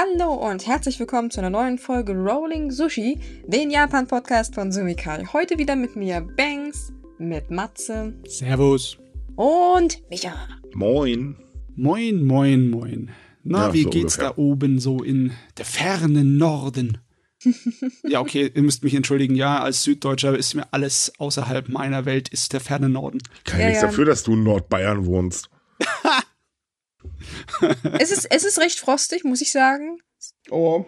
Hallo und herzlich willkommen zu einer neuen Folge Rolling Sushi, den Japan-Podcast von Sumikai. Heute wieder mit mir Banks, mit Matze. Servus. Und Micha. Moin. Moin, moin, moin. Na, ja, wie so geht's ungefähr. da oben so in der fernen Norden? ja, okay, ihr müsst mich entschuldigen. Ja, als Süddeutscher ist mir alles außerhalb meiner Welt, ist der ferne Norden. Kann ja, nichts ja. dafür, dass du in Nordbayern wohnst. es, ist, es ist recht frostig, muss ich sagen. Oh,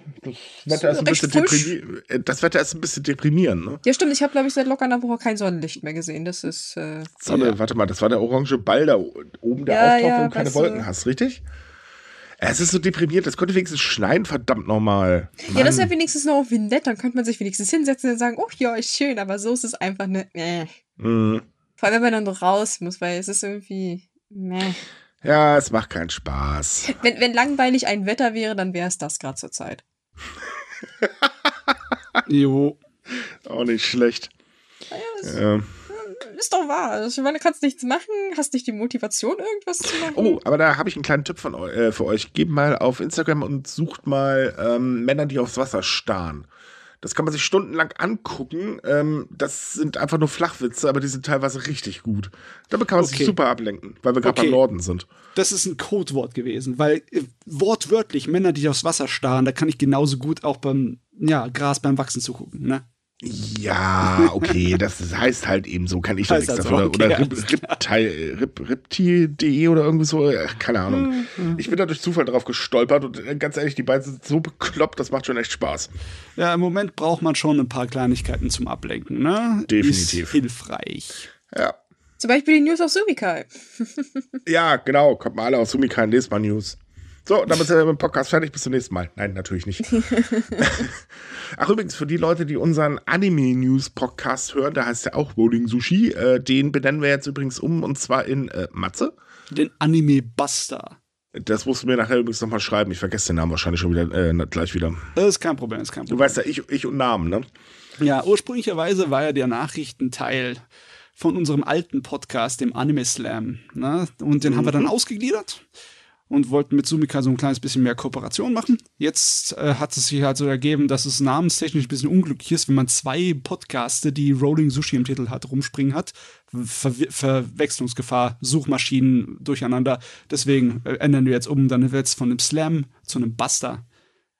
das Wetter, ist ein bisschen deprimierend. Äh, das Wetter ist ein bisschen deprimierend, ne? Ja, stimmt. Ich habe, glaube ich, seit locker einer Woche kein Sonnenlicht mehr gesehen. Das ist. Äh, Sonne, ja. warte mal, das war der orange Ball da oben, der ja, auftaucht, ja, du keine Wolken hast, richtig? Es ist so deprimiert, das könnte wenigstens schneien, verdammt nochmal. Ja, das wäre wenigstens noch wie nett, dann könnte man sich wenigstens hinsetzen und sagen, oh ja, ist schön, aber so ist es einfach ne. Äh. Mhm. Vor allem, wenn man dann raus muss, weil es ist irgendwie. Meh. Ja, es macht keinen Spaß. Wenn, wenn langweilig ein Wetter wäre, dann wäre es das gerade zur Zeit. jo. Auch nicht schlecht. Ja, ja. Ist doch wahr. Also, ich meine, du kannst nichts machen, hast nicht die Motivation, irgendwas zu machen. Oh, aber da habe ich einen kleinen Tipp von, äh, für euch. Gebt mal auf Instagram und sucht mal ähm, Männer, die aufs Wasser starren. Das kann man sich stundenlang angucken. Ähm, das sind einfach nur Flachwitze, aber die sind teilweise richtig gut. Damit kann man okay. sich super ablenken, weil wir gerade okay. beim Norden sind. Das ist ein Codewort gewesen, weil äh, wortwörtlich Männer, die aufs Wasser starren, da kann ich genauso gut auch beim ja, Gras beim Wachsen zugucken, ne? Ja, okay, das heißt halt eben so, kann ich da nichts also. Okay, oder rip, rip, oder irgendwie so, keine Ahnung. Mhm. Ich bin da durch Zufall drauf gestolpert und äh, ganz ehrlich, die beiden sind so bekloppt, das macht schon echt Spaß. Ja, im Moment braucht man schon ein paar Kleinigkeiten zum Ablenken, ne? Definitiv. Ist hilfreich. Ja. Zum Beispiel die News auf Sumikai. ja, genau, kommt mal alle auf Sumikai und lest mal News. So, damit sind wir mit dem Podcast fertig. Bis zum nächsten Mal. Nein, natürlich nicht. Ach, übrigens, für die Leute, die unseren Anime-News-Podcast hören, da heißt ja auch Rolling Sushi. Äh, den benennen wir jetzt übrigens um und zwar in äh, Matze. Den Anime-Buster. Das musst du mir nachher übrigens nochmal schreiben. Ich vergesse den Namen wahrscheinlich schon wieder äh, gleich wieder. Das ist kein Problem, ist kein Problem. Du weißt ja, ich, ich und Namen, ne? Ja, ursprünglicherweise war ja der Nachrichtenteil von unserem alten Podcast, dem Anime Slam. Ne? Und den mhm. haben wir dann mhm. ausgegliedert und wollten mit Sumika so ein kleines bisschen mehr Kooperation machen. Jetzt äh, hat es sich halt so ergeben, dass es namenstechnisch ein bisschen unglücklich ist, wenn man zwei Podcaste, die Rolling Sushi im Titel hat, rumspringen hat. Ver Verwechslungsgefahr, Suchmaschinen durcheinander. Deswegen äh, ändern wir jetzt um. Dann wird es von einem Slam zu einem Buster.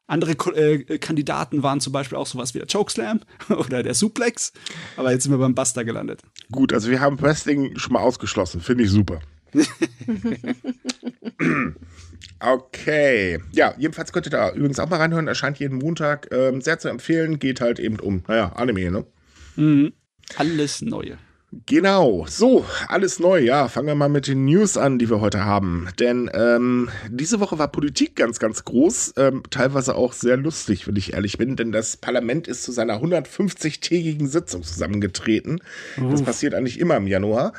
Andere äh, Kandidaten waren zum Beispiel auch sowas wie der Chokeslam oder der Suplex. Aber jetzt sind wir beim Buster gelandet. Gut, also wir haben Wrestling schon mal ausgeschlossen. Finde ich super. okay. Ja, jedenfalls könnt ihr da übrigens auch mal reinhören. Erscheint jeden Montag. Ähm, sehr zu empfehlen. Geht halt eben um, naja, Anime, ne? Mhm. Alles Neue. Genau, so, alles neu. Ja, fangen wir mal mit den News an, die wir heute haben. Denn ähm, diese Woche war Politik ganz, ganz groß, ähm, teilweise auch sehr lustig, wenn ich ehrlich bin, denn das Parlament ist zu seiner 150-tägigen Sitzung zusammengetreten. Uff. Das passiert eigentlich immer im Januar.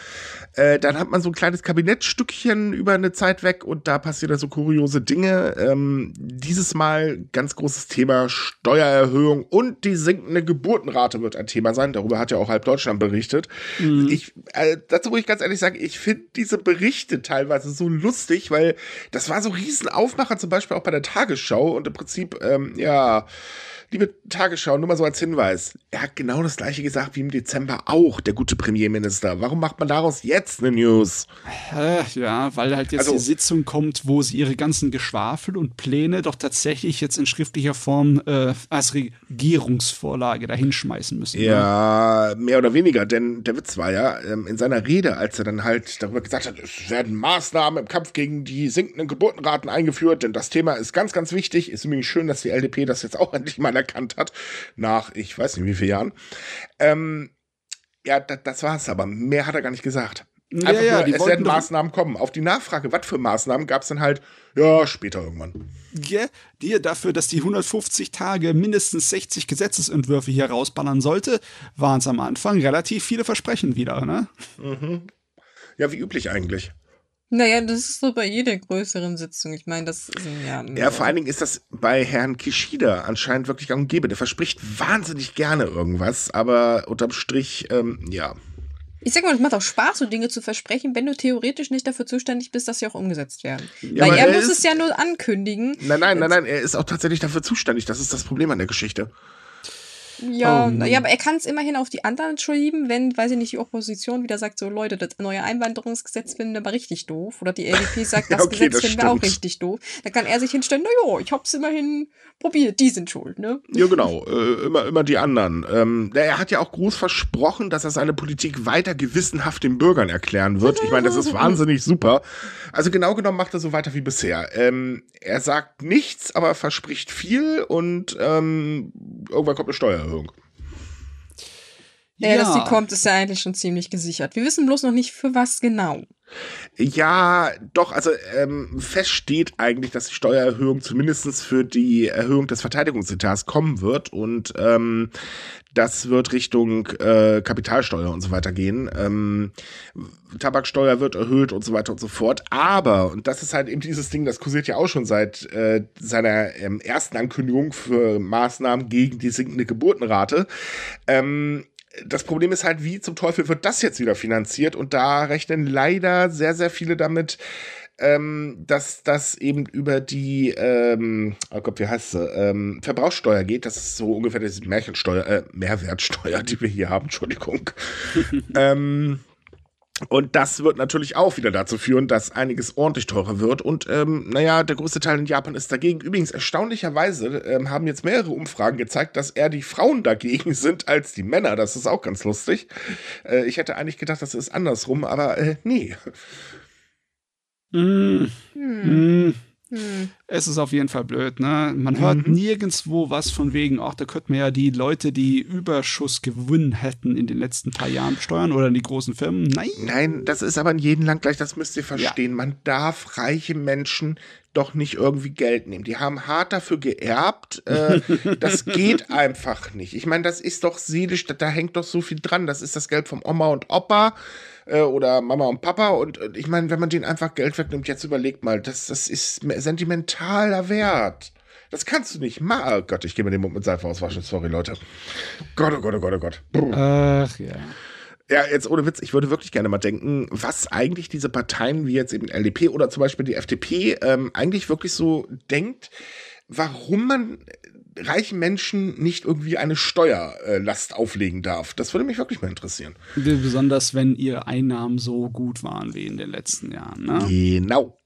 Äh, dann hat man so ein kleines Kabinettstückchen über eine Zeit weg und da passieren so kuriose Dinge. Ähm, dieses Mal ganz großes Thema Steuererhöhung und die sinkende Geburtenrate wird ein Thema sein. Darüber hat ja auch halb Deutschland berichtet. Mhm. Ich, äh, dazu muss ich ganz ehrlich sagen, ich finde diese Berichte teilweise so lustig, weil das war so riesen Aufmacher, zum Beispiel auch bei der Tagesschau und im Prinzip, ähm, ja, liebe Tagesschau, nur mal so als Hinweis. Er hat genau das gleiche gesagt wie im Dezember auch, der gute Premierminister. Warum macht man daraus jetzt eine News? Ja, weil halt jetzt also, die Sitzung kommt, wo sie ihre ganzen Geschwafel und Pläne doch tatsächlich jetzt in schriftlicher Form äh, als Regierungsvorlage dahinschmeißen müssen. Ne? Ja, ne? mehr oder weniger, denn der Witz war ja, ähm, in seiner Rede, als er dann halt darüber gesagt hat, es werden Maßnahmen im Kampf gegen die sinkenden Geburtenraten eingeführt, denn das Thema ist ganz, ganz wichtig. Ist nämlich schön, dass die LDP das jetzt auch endlich mal anerkannt hat, nach ich weiß nicht wie vielen Jahren. Ähm, ja, das, das war es aber. Mehr hat er gar nicht gesagt. Einfach ja, ja, nur, es werden Maßnahmen kommen. Auf die Nachfrage, was für Maßnahmen, gab es dann halt, ja, später irgendwann. Ja, die dafür, dass die 150 Tage mindestens 60 Gesetzesentwürfe hier rausballern sollte, waren es am Anfang relativ viele Versprechen wieder, ne? Mhm. Ja, wie üblich eigentlich. Naja, das ist so bei jeder größeren Sitzung. Ich meine, das ist ja. Ja, vor allen Dingen ist das bei Herrn Kishida anscheinend wirklich gang und gäbe. Der verspricht wahnsinnig gerne irgendwas, aber unterm Strich, ähm, ja. Ich sag mal, es macht auch Spaß, so Dinge zu versprechen, wenn du theoretisch nicht dafür zuständig bist, dass sie auch umgesetzt werden. Ja, Weil er, er muss es ja nur ankündigen. Nein, nein, nein, nein, er ist auch tatsächlich dafür zuständig. Das ist das Problem an der Geschichte. Ja, oh. ja, aber er kann es immerhin auf die anderen schieben, wenn, weiß ich nicht, die Opposition wieder sagt, so Leute, das neue Einwanderungsgesetz finden wir aber richtig doof. Oder die LDP sagt, das okay, Gesetz das finden wir auch richtig doof. Dann kann er sich hinstellen, naja, ich hab's immerhin probiert, die sind schuld, ne? Ja, genau, äh, immer, immer die anderen. Ähm, er hat ja auch groß versprochen, dass er seine Politik weiter gewissenhaft den Bürgern erklären wird. Ich meine, das ist wahnsinnig super. Also genau genommen macht er so weiter wie bisher. Ähm, er sagt nichts, aber verspricht viel und ähm, irgendwann kommt eine Steuererhöhung. Ja, ja, dass die kommt, ist ja eigentlich schon ziemlich gesichert. Wir wissen bloß noch nicht, für was genau. Ja, doch, also ähm, fest steht eigentlich, dass die Steuererhöhung zumindest für die Erhöhung des Verteidigungsetats kommen wird und ähm, das wird Richtung äh, Kapitalsteuer und so weiter gehen. Ähm, Tabaksteuer wird erhöht und so weiter und so fort. Aber, und das ist halt eben dieses Ding, das kursiert ja auch schon seit äh, seiner ähm, ersten Ankündigung für Maßnahmen gegen die sinkende Geburtenrate, ähm, das Problem ist halt, wie zum Teufel wird das jetzt wieder finanziert? Und da rechnen leider sehr, sehr viele damit, ähm, dass das eben über die, ähm, oh Gott, wie heißt sie, ähm, Verbrauchssteuer geht. Das ist so ungefähr die Märchensteuer, äh, Mehrwertsteuer, die wir hier haben, Entschuldigung. ähm, und das wird natürlich auch wieder dazu führen, dass einiges ordentlich teurer wird. Und ähm, naja, der größte Teil in Japan ist dagegen. Übrigens, erstaunlicherweise ähm, haben jetzt mehrere Umfragen gezeigt, dass eher die Frauen dagegen sind als die Männer. Das ist auch ganz lustig. Äh, ich hätte eigentlich gedacht, das ist andersrum, aber äh, nee. Mm. Hm. Mm. Hm. Es ist auf jeden Fall blöd, ne? Man hört mhm. nirgendwo was von wegen, ach, da könnten wir ja die Leute, die Überschuss gewonnen hätten in den letzten paar Jahren steuern oder die großen Firmen. Nein. Nein, das ist aber in jedem Land gleich, das müsst ihr verstehen. Ja. Man darf reiche Menschen doch nicht irgendwie Geld nehmen. Die haben hart dafür geerbt. Äh, das geht einfach nicht. Ich meine, das ist doch seelisch, da, da hängt doch so viel dran. Das ist das Geld vom Oma und Opa äh, oder Mama und Papa. Und ich meine, wenn man denen einfach Geld wegnimmt, jetzt überlegt mal, das, das ist sentimentaler Wert. Das kannst du nicht machen. Oh Gott, ich gehe mir den Mund mit Seife auswaschen. Sorry, Leute. Gott, oh Gott, oh Gott, oh Gott. Ach ja. Ja, jetzt ohne Witz, ich würde wirklich gerne mal denken, was eigentlich diese Parteien wie jetzt eben LDP oder zum Beispiel die FDP ähm, eigentlich wirklich so denkt, warum man reichen Menschen nicht irgendwie eine Steuerlast auflegen darf. Das würde mich wirklich mal interessieren. Besonders wenn ihre Einnahmen so gut waren wie in den letzten Jahren. Ne? Genau.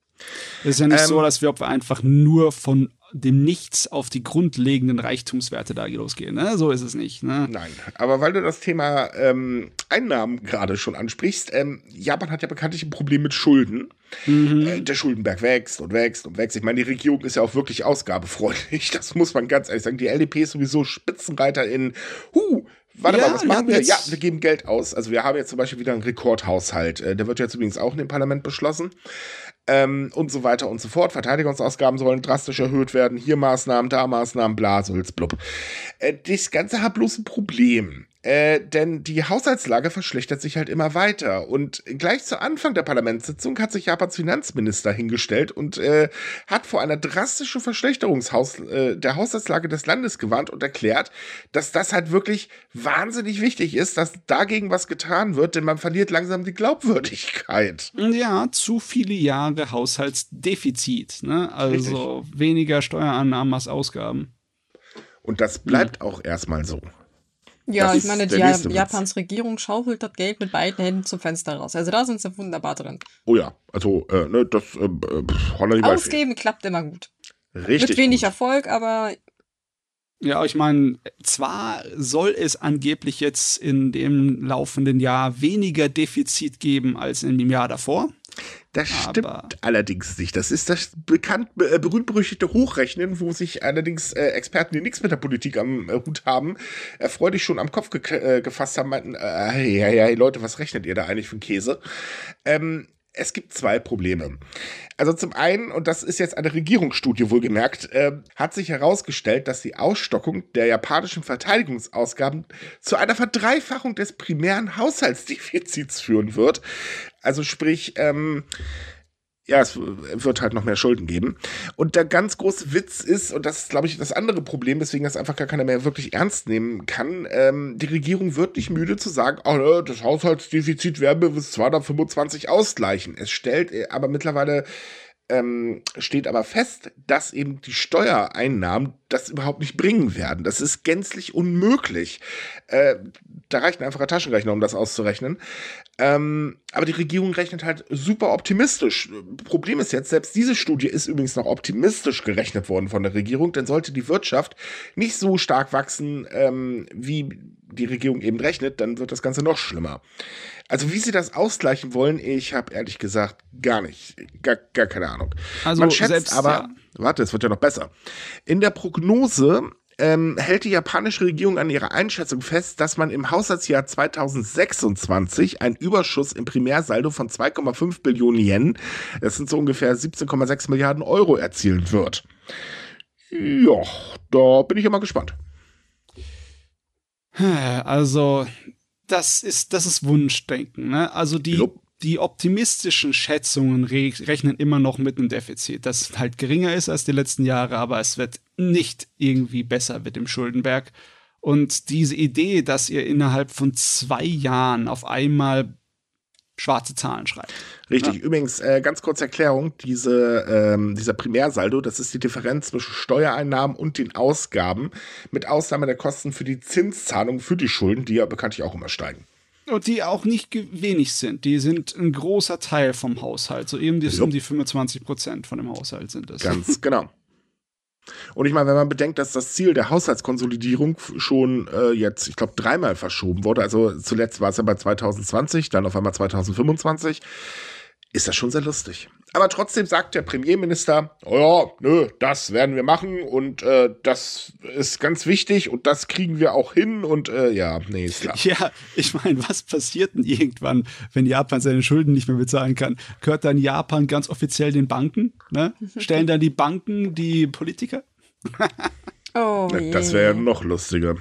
Es ist ja nicht ähm, so, dass wir einfach nur von dem Nichts auf die grundlegenden Reichtumswerte da losgehen. Ne? So ist es nicht. Ne? Nein, aber weil du das Thema ähm, Einnahmen gerade schon ansprichst, ähm, Japan hat ja bekanntlich ein Problem mit Schulden. Mhm. Äh, der Schuldenberg wächst und wächst und wächst. Ich meine, die Regierung ist ja auch wirklich ausgabefreundlich. Das muss man ganz ehrlich sagen. Die LDP ist sowieso Spitzenreiter in, huh, Warte ja, mal, was machen wir? Ja, wir geben Geld aus. Also wir haben jetzt zum Beispiel wieder einen Rekordhaushalt. Äh, der wird jetzt übrigens auch in dem Parlament beschlossen ähm, und so weiter und so fort. Verteidigungsausgaben sollen drastisch erhöht werden. Hier Maßnahmen, da Maßnahmen, bla, Sulz, blub. Äh, das Ganze hat bloß ein Problem. Äh, denn die Haushaltslage verschlechtert sich halt immer weiter. Und gleich zu Anfang der Parlamentssitzung hat sich Japans Finanzminister hingestellt und äh, hat vor einer drastischen Verschlechterung äh, der Haushaltslage des Landes gewarnt und erklärt, dass das halt wirklich wahnsinnig wichtig ist, dass dagegen was getan wird, denn man verliert langsam die Glaubwürdigkeit. Ja, zu viele Jahre Haushaltsdefizit. Ne? Also Richtig. weniger Steuerannahmen als Ausgaben. Und das bleibt hm. auch erstmal so. Ja, das ich meine, die Japans Regierung schaufelt das Geld mit beiden Händen zum Fenster raus. Also da sind sie wunderbar drin. Oh ja, also äh, ne, das äh, äh Ausgeben klappt immer gut. Richtig. Mit wenig gut. Erfolg, aber ja, ich meine, zwar soll es angeblich jetzt in dem laufenden Jahr weniger Defizit geben als in dem Jahr davor. Das stimmt allerdings nicht. Das ist das bekannt äh, berühmt-berüchtigte Hochrechnen, wo sich allerdings äh, Experten, die nichts mit der Politik am äh, Hut haben, erfreulich schon am Kopf ge äh, gefasst haben, meinten, äh, ja, ja, Leute, was rechnet ihr da eigentlich für Käse? Ähm, es gibt zwei Probleme. Also zum einen, und das ist jetzt eine Regierungsstudie wohlgemerkt, äh, hat sich herausgestellt, dass die Ausstockung der japanischen Verteidigungsausgaben zu einer Verdreifachung des primären Haushaltsdefizits führen wird. Also sprich, ähm, ja, es wird halt noch mehr Schulden geben. Und der ganz große Witz ist, und das ist, glaube ich, das andere Problem, weswegen das einfach gar keiner mehr wirklich ernst nehmen kann, ähm, die Regierung wird nicht müde zu sagen, oh, das Haushaltsdefizit werden wir bis 225 ausgleichen. Es stellt äh, aber mittlerweile ähm, steht aber fest, dass eben die Steuereinnahmen das überhaupt nicht bringen werden. Das ist gänzlich unmöglich. Äh, da reicht ein einfacher Taschenrechner, um das auszurechnen. Ähm, aber die Regierung rechnet halt super optimistisch. Problem ist jetzt, selbst diese Studie ist übrigens noch optimistisch gerechnet worden von der Regierung, denn sollte die Wirtschaft nicht so stark wachsen, ähm, wie die Regierung eben rechnet, dann wird das Ganze noch schlimmer. Also wie sie das ausgleichen wollen, ich habe ehrlich gesagt gar nicht, gar, gar keine Ahnung. Also Man schätzt selbst, aber, ja. warte, es wird ja noch besser. In der Prognose ähm, hält die japanische Regierung an ihrer Einschätzung fest, dass man im Haushaltsjahr 2026 einen Überschuss im Primärsaldo von 2,5 Billionen Yen, das sind so ungefähr 17,6 Milliarden Euro, erzielen wird. Ja, da bin ich immer gespannt. Also, das ist, das ist Wunschdenken. Ne? Also die, die optimistischen Schätzungen re rechnen immer noch mit einem Defizit, das halt geringer ist als die letzten Jahre, aber es wird nicht irgendwie besser mit dem Schuldenberg. Und diese Idee, dass ihr innerhalb von zwei Jahren auf einmal schwarze Zahlen schreibt. Richtig, ja. übrigens, äh, ganz kurze Erklärung, diese, ähm, dieser Primärsaldo, das ist die Differenz zwischen Steuereinnahmen und den Ausgaben, mit Ausnahme der Kosten für die Zinszahlung für die Schulden, die ja bekanntlich auch immer steigen. Und die auch nicht wenig sind. Die sind ein großer Teil vom Haushalt. So eben die, um die 25 Prozent von dem Haushalt sind das. Ganz genau. Und ich meine, wenn man bedenkt, dass das Ziel der Haushaltskonsolidierung schon äh, jetzt, ich glaube, dreimal verschoben wurde, also zuletzt war es ja bei 2020, dann auf einmal 2025, ist das schon sehr lustig. Aber trotzdem sagt der Premierminister, oh ja, nö, das werden wir machen und äh, das ist ganz wichtig und das kriegen wir auch hin und äh, ja, nee, ist klar. Ja, ich meine, was passiert denn irgendwann, wenn Japan seine Schulden nicht mehr bezahlen kann? Gehört dann Japan ganz offiziell den Banken? Ne? Stellen dann die Banken die Politiker? oh, das wäre ja noch lustiger.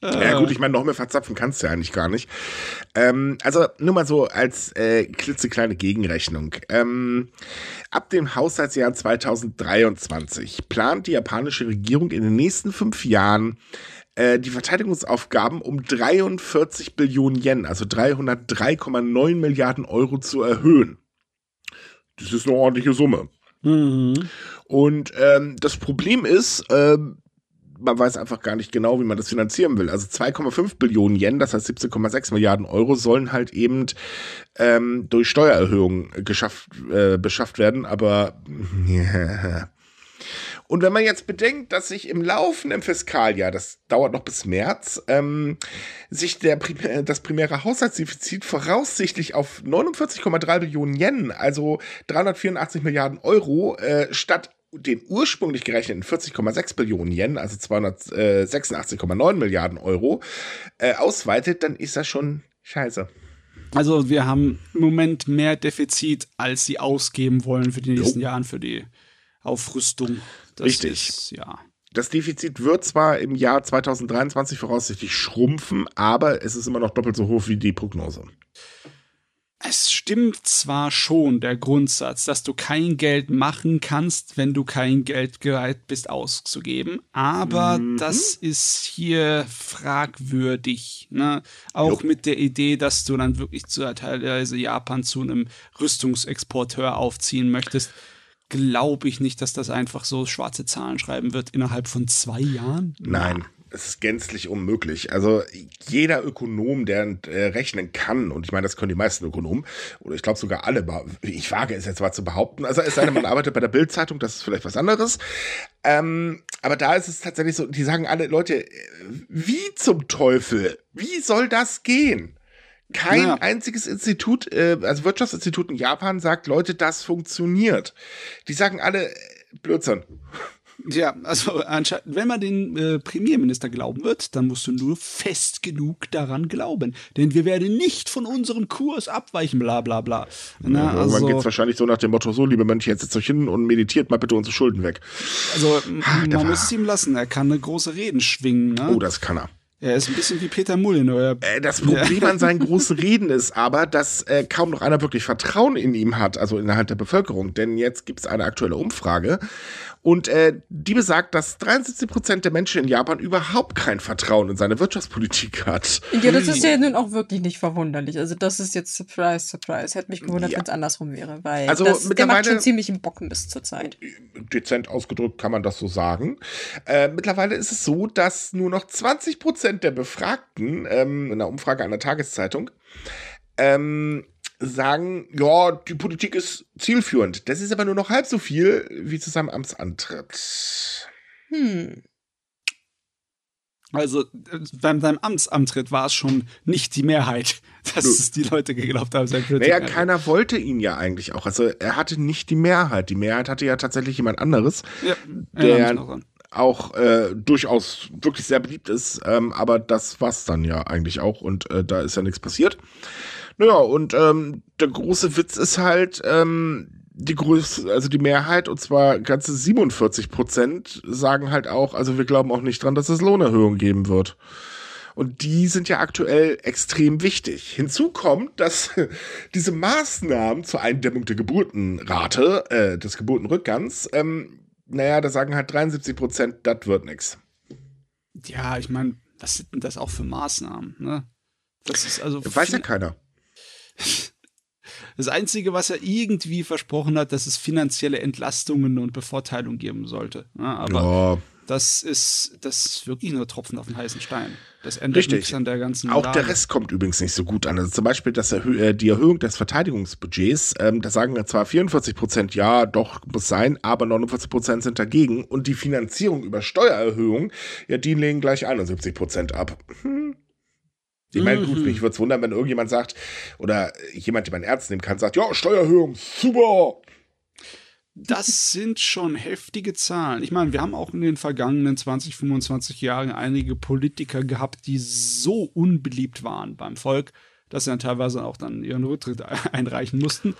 Ja gut, ich meine, noch mehr verzapfen kannst du ja eigentlich gar nicht. Ähm, also nur mal so als äh, klitzekleine Gegenrechnung. Ähm, ab dem Haushaltsjahr 2023 plant die japanische Regierung in den nächsten fünf Jahren äh, die Verteidigungsaufgaben um 43 Billionen Yen, also 303,9 Milliarden Euro zu erhöhen. Das ist eine ordentliche Summe. Mhm. Und ähm, das Problem ist, ähm, man weiß einfach gar nicht genau, wie man das finanzieren will. Also 2,5 Billionen Yen, das heißt 17,6 Milliarden Euro, sollen halt eben ähm, durch Steuererhöhungen geschafft, äh, beschafft werden, aber yeah. Und wenn man jetzt bedenkt, dass sich im laufenden Fiskaljahr, das dauert noch bis März, ähm, sich der Primär, das primäre Haushaltsdefizit voraussichtlich auf 49,3 Billionen Yen, also 384 Milliarden Euro, äh, statt den ursprünglich gerechneten 40,6 Billionen Yen, also 286,9 Milliarden Euro, äh, ausweitet, dann ist das schon scheiße. Also wir haben im Moment mehr Defizit, als sie ausgeben wollen für die nächsten jo. Jahren für die Aufrüstung. Das Richtig. Ist, ja. Das Defizit wird zwar im Jahr 2023 voraussichtlich schrumpfen, aber es ist immer noch doppelt so hoch wie die Prognose. Es stimmt zwar schon der Grundsatz, dass du kein Geld machen kannst, wenn du kein Geld bereit bist auszugeben, aber mhm. das ist hier fragwürdig. Ne? Auch jo. mit der Idee, dass du dann wirklich zu, teilweise Japan zu einem Rüstungsexporteur aufziehen möchtest glaube ich nicht, dass das einfach so schwarze Zahlen schreiben wird innerhalb von zwei Jahren. Nein, es ist gänzlich unmöglich. Also jeder Ökonom, der äh, rechnen kann, und ich meine, das können die meisten Ökonomen, oder ich glaube sogar alle, ich wage es jetzt mal zu behaupten, also es sei denn, man arbeitet bei der Bildzeitung, das ist vielleicht was anderes. Ähm, aber da ist es tatsächlich so, die sagen alle, Leute, wie zum Teufel, wie soll das gehen? Kein ja. einziges Institut, äh, also Wirtschaftsinstitut in Japan sagt, Leute, das funktioniert. Die sagen alle, Blödsinn. Ja, also wenn man den äh, Premierminister glauben wird, dann musst du nur fest genug daran glauben. Denn wir werden nicht von unserem Kurs abweichen, bla bla bla. Na, ja, also, geht es wahrscheinlich so nach dem Motto, so, liebe Mönche, jetzt setzt euch hin und meditiert mal bitte unsere Schulden weg. Also Ach, man muss es ihm lassen, er kann eine große Reden schwingen. Ne? Oh, das kann er. Er ist ein bisschen wie Peter Mullen. Oder? Äh, das Problem an seinen großen Reden ist aber, dass äh, kaum noch einer wirklich Vertrauen in ihm hat, also innerhalb der Bevölkerung. Denn jetzt gibt es eine aktuelle Umfrage und äh, die besagt, dass 73 Prozent der Menschen in Japan überhaupt kein Vertrauen in seine Wirtschaftspolitik hat. Ja, das ist ja nun auch wirklich nicht verwunderlich. Also das ist jetzt Surprise, Surprise. Hätte mich gewundert, ja. wenn es andersrum wäre. Weil also das, der macht schon ziemlich einen Bocken bis zur Zeit. Dezent ausgedrückt kann man das so sagen. Äh, mittlerweile ist es so, dass nur noch 20 Prozent Prozent der Befragten ähm, in einer Umfrage einer Tageszeitung ähm, sagen, ja, die Politik ist zielführend. Das ist aber nur noch halb so viel wie zu seinem Amtsantritt. Hm. Also beim seinem Amtsantritt war es schon nicht die Mehrheit, dass es die Leute geglaubt haben. Sein naja, keiner wollte ihn ja eigentlich auch. Also er hatte nicht die Mehrheit. Die Mehrheit hatte ja tatsächlich jemand anderes, ja, der auch äh, durchaus wirklich sehr beliebt ist. Ähm, aber das war's dann ja eigentlich auch und äh, da ist ja nichts passiert. Naja, und ähm, der große Witz ist halt, ähm, die größte, also die Mehrheit, und zwar ganze 47 Prozent, sagen halt auch, also wir glauben auch nicht dran, dass es Lohnerhöhungen geben wird. Und die sind ja aktuell extrem wichtig. Hinzu kommt, dass diese Maßnahmen zur Eindämmung der Geburtenrate, äh, des Geburtenrückgangs, ähm, naja, da sagen halt 73 Prozent, das wird nichts. Ja, ich meine, was sind denn das auch für Maßnahmen? Ne? Das ist also. Weiß ja keiner. Das Einzige, was er irgendwie versprochen hat, dass es finanzielle Entlastungen und Bevorteilung geben sollte. Ne? Aber ja das ist, das ist wirklich nur Tropfen auf den heißen Stein. Das ändert Richtig. nichts an der ganzen Auch Lage. der Rest kommt übrigens nicht so gut an. Also zum Beispiel das Erhö äh, die Erhöhung des Verteidigungsbudgets, ähm, da sagen zwar 44 Prozent ja, doch muss sein, aber 49 Prozent sind dagegen. Und die Finanzierung über Steuererhöhung, ja, die legen gleich 71 Prozent ab. Hm. Ich meine, gut, mhm. mich würde es wundern, wenn irgendjemand sagt, oder jemand, den man ernst nehmen kann, sagt, ja, Steuererhöhung, super, das sind schon heftige Zahlen. Ich meine, wir haben auch in den vergangenen 20, 25 Jahren einige Politiker gehabt, die so unbeliebt waren beim Volk, dass sie dann teilweise auch dann ihren Rücktritt einreichen mussten.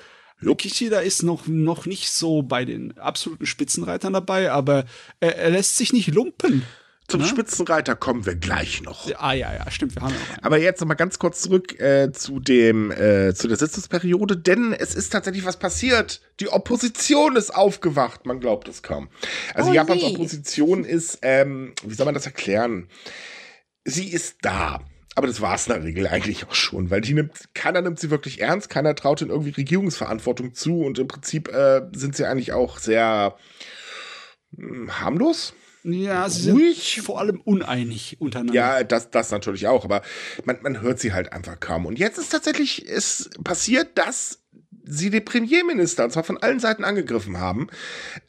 Kishida ist noch, noch nicht so bei den absoluten Spitzenreitern dabei, aber er, er lässt sich nicht lumpen. Zum ne? Spitzenreiter kommen wir gleich noch. Ah ja, ja, stimmt, wir haben ja Aber jetzt noch mal ganz kurz zurück äh, zu dem äh, zu der Sitzungsperiode, denn es ist tatsächlich was passiert. Die Opposition ist aufgewacht, man glaubt es kaum. Also oh, Japans nee. Opposition ist, ähm, wie soll man das erklären? Sie ist da. Aber das war es in der Regel eigentlich auch schon, weil die nimmt, keiner nimmt sie wirklich ernst, keiner traut ihnen irgendwie Regierungsverantwortung zu und im Prinzip äh, sind sie eigentlich auch sehr hm, harmlos ja, sie ruhig. sind vor allem uneinig untereinander. Ja, das, das natürlich auch, aber man, man hört sie halt einfach kaum. Und jetzt ist tatsächlich es passiert, dass sie den Premierminister, und zwar von allen Seiten angegriffen haben.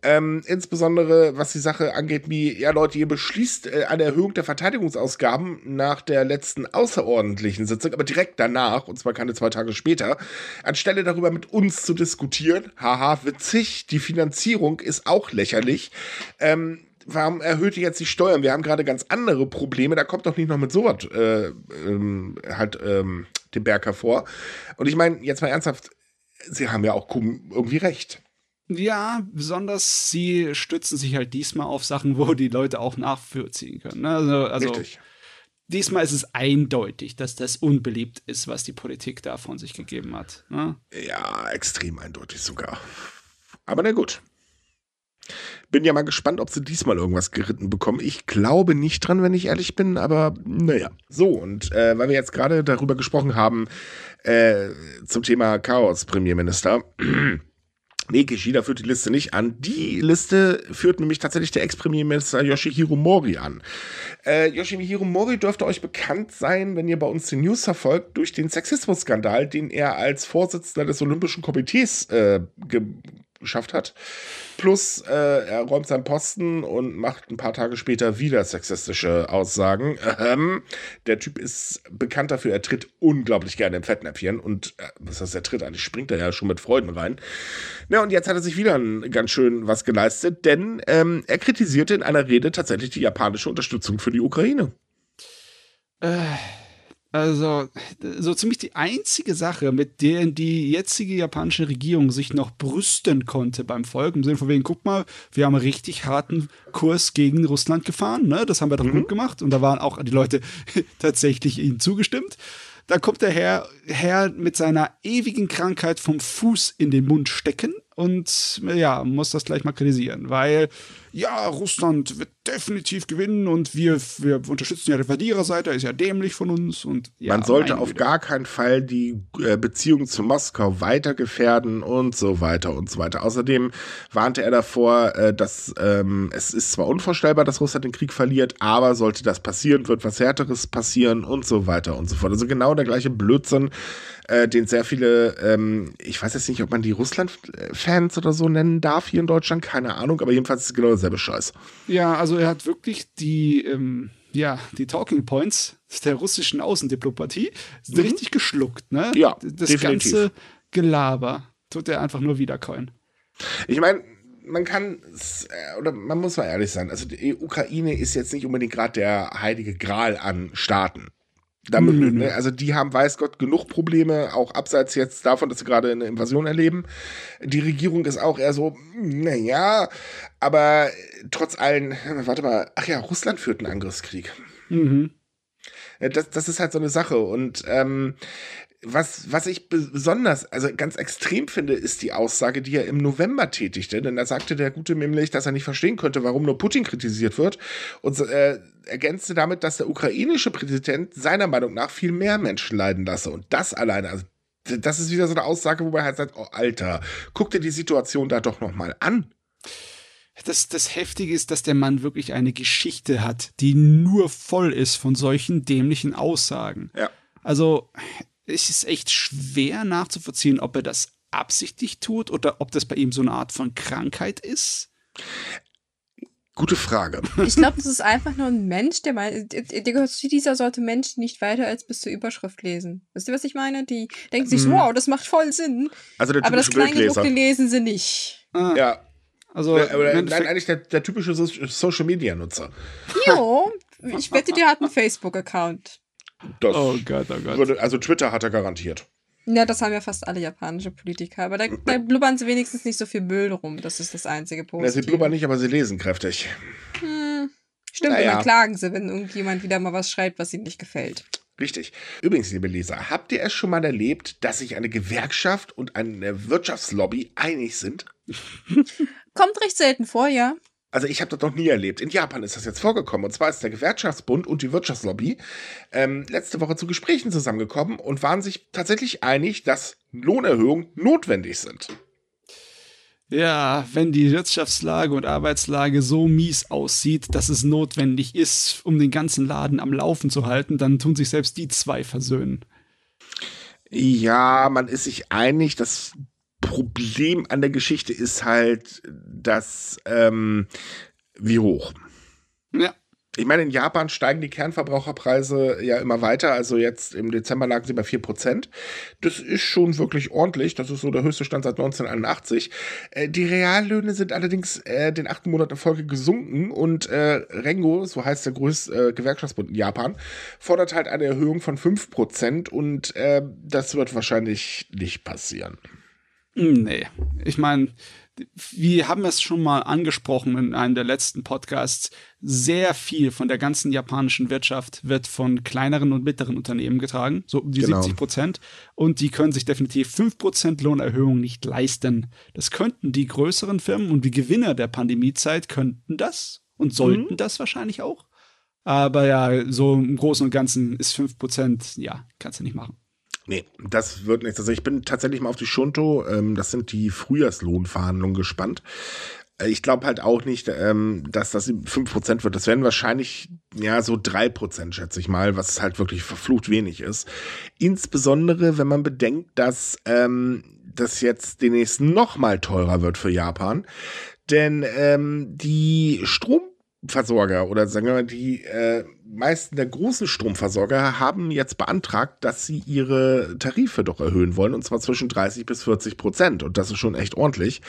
Ähm, insbesondere was die Sache angeht, wie, ja Leute, ihr beschließt äh, eine Erhöhung der Verteidigungsausgaben nach der letzten außerordentlichen Sitzung, aber direkt danach, und zwar keine zwei Tage später, anstelle darüber mit uns zu diskutieren, haha, witzig, die Finanzierung ist auch lächerlich. Ähm, warum erhöht ihr jetzt die Steuern? Wir haben gerade ganz andere Probleme. Da kommt doch nicht noch mit sowas äh, ähm, halt ähm, den Berg hervor. Und ich meine, jetzt mal ernsthaft, sie haben ja auch irgendwie recht. Ja, besonders sie stützen sich halt diesmal auf Sachen, wo die Leute auch nachvollziehen können. Ne? Also, also Richtig. diesmal ist es eindeutig, dass das unbeliebt ist, was die Politik da von sich gegeben hat. Ne? Ja, extrem eindeutig sogar. Aber na gut. Bin ja mal gespannt, ob sie diesmal irgendwas geritten bekommen. Ich glaube nicht dran, wenn ich ehrlich bin, aber naja. So, und äh, weil wir jetzt gerade darüber gesprochen haben, äh, zum Thema Chaos, Premierminister. Nee, Kishida führt die Liste nicht an. Die Liste führt nämlich tatsächlich der Ex-Premierminister Yoshihiro Mori an. Äh, Yoshihiro Mori dürfte euch bekannt sein, wenn ihr bei uns die News verfolgt, durch den Sexismusskandal, den er als Vorsitzender des Olympischen Komitees äh, geschafft hat. Plus, äh, er räumt seinen Posten und macht ein paar Tage später wieder sexistische Aussagen. Ähm, der Typ ist bekannt dafür, er tritt unglaublich gerne im Fettnäpfchen und äh, was heißt, er tritt eigentlich, springt er ja schon mit Freuden rein. Ja, und jetzt hat er sich wieder ganz schön was geleistet, denn ähm, er kritisierte in einer Rede tatsächlich die japanische Unterstützung für die Ukraine. Äh, Also, so ziemlich die einzige Sache, mit der die jetzige japanische Regierung sich noch brüsten konnte beim Volk, im Sinne von wegen, guck mal, wir haben einen richtig harten Kurs gegen Russland gefahren, ne? Das haben wir doch mhm. gut gemacht. Und da waren auch die Leute tatsächlich ihnen zugestimmt. Da kommt der Herr, Herr mit seiner ewigen Krankheit vom Fuß in den Mund stecken und ja, muss das gleich mal kritisieren, weil ja, Russland wird definitiv gewinnen und wir, wir unterstützen ja die Verliererseite, ist ja dämlich von uns und ja, Man sollte auf wieder. gar keinen Fall die äh, Beziehung zu Moskau weiter gefährden und so weiter und so weiter. Außerdem warnte er davor, äh, dass ähm, es ist zwar unvorstellbar, dass Russland den Krieg verliert, aber sollte das passieren, wird was Härteres passieren und so weiter und so fort. Also genau der gleiche Blödsinn, äh, den sehr viele, ähm, ich weiß jetzt nicht, ob man die Russland-Fans oder so nennen darf hier in Deutschland, keine Ahnung, aber jedenfalls ist es genau derselbe Scheiß. Ja, also er hat wirklich die, ähm, ja, die Talking Points der russischen Außendiplomatie mhm. richtig geschluckt, ne? Ja, das definitiv. ganze Gelaber tut er einfach nur wiedercoin. Ich meine, man kann, äh, oder man muss mal ehrlich sein, also die Ukraine ist jetzt nicht unbedingt gerade der heilige Gral an Staaten. Damit, mhm. ne, also die haben, weiß Gott, genug Probleme, auch abseits jetzt davon, dass sie gerade eine Invasion erleben. Die Regierung ist auch eher so, naja, aber trotz allen, warte mal, ach ja, Russland führt einen Angriffskrieg. Mhm. Das, das ist halt so eine Sache. Und ähm, was, was ich besonders, also ganz extrem finde, ist die Aussage, die er im November tätigte. Denn da sagte der gute nämlich, dass er nicht verstehen könnte, warum nur Putin kritisiert wird. Und äh, ergänzte damit, dass der ukrainische Präsident seiner Meinung nach viel mehr Menschen leiden lasse. Und das alleine, also das ist wieder so eine Aussage, wo man halt sagt, oh Alter, guck dir die Situation da doch noch mal an. Das, das Heftige ist, dass der Mann wirklich eine Geschichte hat, die nur voll ist von solchen dämlichen Aussagen. Ja. Also, es ist echt schwer nachzuvollziehen, ob er das absichtlich tut oder ob das bei ihm so eine Art von Krankheit ist. Gute Frage. Ich glaube, das ist einfach nur ein Mensch, der meint, dieser sollte Mensch nicht weiter als bis zur Überschrift lesen. Wisst ihr, was ich meine? Die denken sich, mm. wow, das macht voll Sinn. Also der Aber das Kleingedruckte lesen sie nicht. Ah. Ja. Also, oder, nein, eigentlich der, der typische Social Media Nutzer. Jo, ich wette, der hat einen Facebook-Account. Das oh Gott, oh Gott. Würde, also Twitter hat er garantiert. Ja, das haben ja fast alle japanische Politiker. Aber da, da blubbern sie wenigstens nicht so viel Müll rum. Das ist das einzige Positive. Ja, sie blubbern nicht, aber sie lesen kräftig. Hm. Stimmt, naja. immer klagen sie, wenn irgendjemand wieder mal was schreibt, was ihnen nicht gefällt. Richtig. Übrigens, liebe Leser, habt ihr es schon mal erlebt, dass sich eine Gewerkschaft und eine Wirtschaftslobby einig sind? Kommt recht selten vor, ja. Also ich habe das noch nie erlebt. In Japan ist das jetzt vorgekommen. Und zwar ist der Gewerkschaftsbund und die Wirtschaftslobby ähm, letzte Woche zu Gesprächen zusammengekommen und waren sich tatsächlich einig, dass Lohnerhöhungen notwendig sind. Ja, wenn die Wirtschaftslage und Arbeitslage so mies aussieht, dass es notwendig ist, um den ganzen Laden am Laufen zu halten, dann tun sich selbst die zwei versöhnen. Ja, man ist sich einig, dass Problem an der Geschichte ist halt, dass ähm, wie hoch. Ja. Ich meine, in Japan steigen die Kernverbraucherpreise ja immer weiter. Also jetzt im Dezember lagen sie bei 4%. Das ist schon wirklich ordentlich. Das ist so der höchste Stand seit 1981. Äh, die Reallöhne sind allerdings äh, den achten Monat in Folge gesunken und äh, Rengo, so heißt der größte äh, Gewerkschaftsbund in Japan, fordert halt eine Erhöhung von 5% und äh, das wird wahrscheinlich nicht passieren. Nee, ich meine, wir haben es schon mal angesprochen in einem der letzten Podcasts. Sehr viel von der ganzen japanischen Wirtschaft wird von kleineren und mittleren Unternehmen getragen, so um die genau. 70 Prozent. Und die können sich definitiv 5 Prozent Lohnerhöhung nicht leisten. Das könnten die größeren Firmen und die Gewinner der Pandemiezeit könnten das und sollten mhm. das wahrscheinlich auch. Aber ja, so im Großen und Ganzen ist 5 Prozent, ja, kannst du nicht machen. Nee, das wird nichts. Also ich bin tatsächlich mal auf die Shunto, ähm, das sind die Frühjahrslohnverhandlungen gespannt. Äh, ich glaube halt auch nicht, ähm, dass das 5% wird. Das werden wahrscheinlich, ja, so 3%, schätze ich mal, was halt wirklich verflucht wenig ist. Insbesondere, wenn man bedenkt, dass ähm, das jetzt demnächst noch mal teurer wird für Japan. Denn ähm, die Strom Versorger oder sagen wir mal, die äh, meisten der großen Stromversorger haben jetzt beantragt, dass sie ihre Tarife doch erhöhen wollen, und zwar zwischen 30 bis 40 Prozent. Und das ist schon echt ordentlich.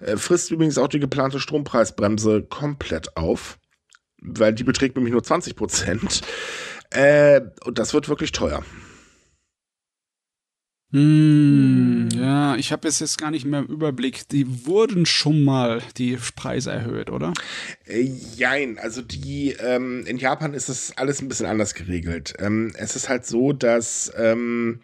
Äh, frisst übrigens auch die geplante Strompreisbremse komplett auf, weil die beträgt nämlich nur 20 Prozent. Äh, und das wird wirklich teuer. Hm, ja, ich habe es jetzt gar nicht mehr im Überblick. Die wurden schon mal die Preise erhöht, oder? Äh, jein, also die ähm, in Japan ist es alles ein bisschen anders geregelt. Ähm, es ist halt so, dass ähm,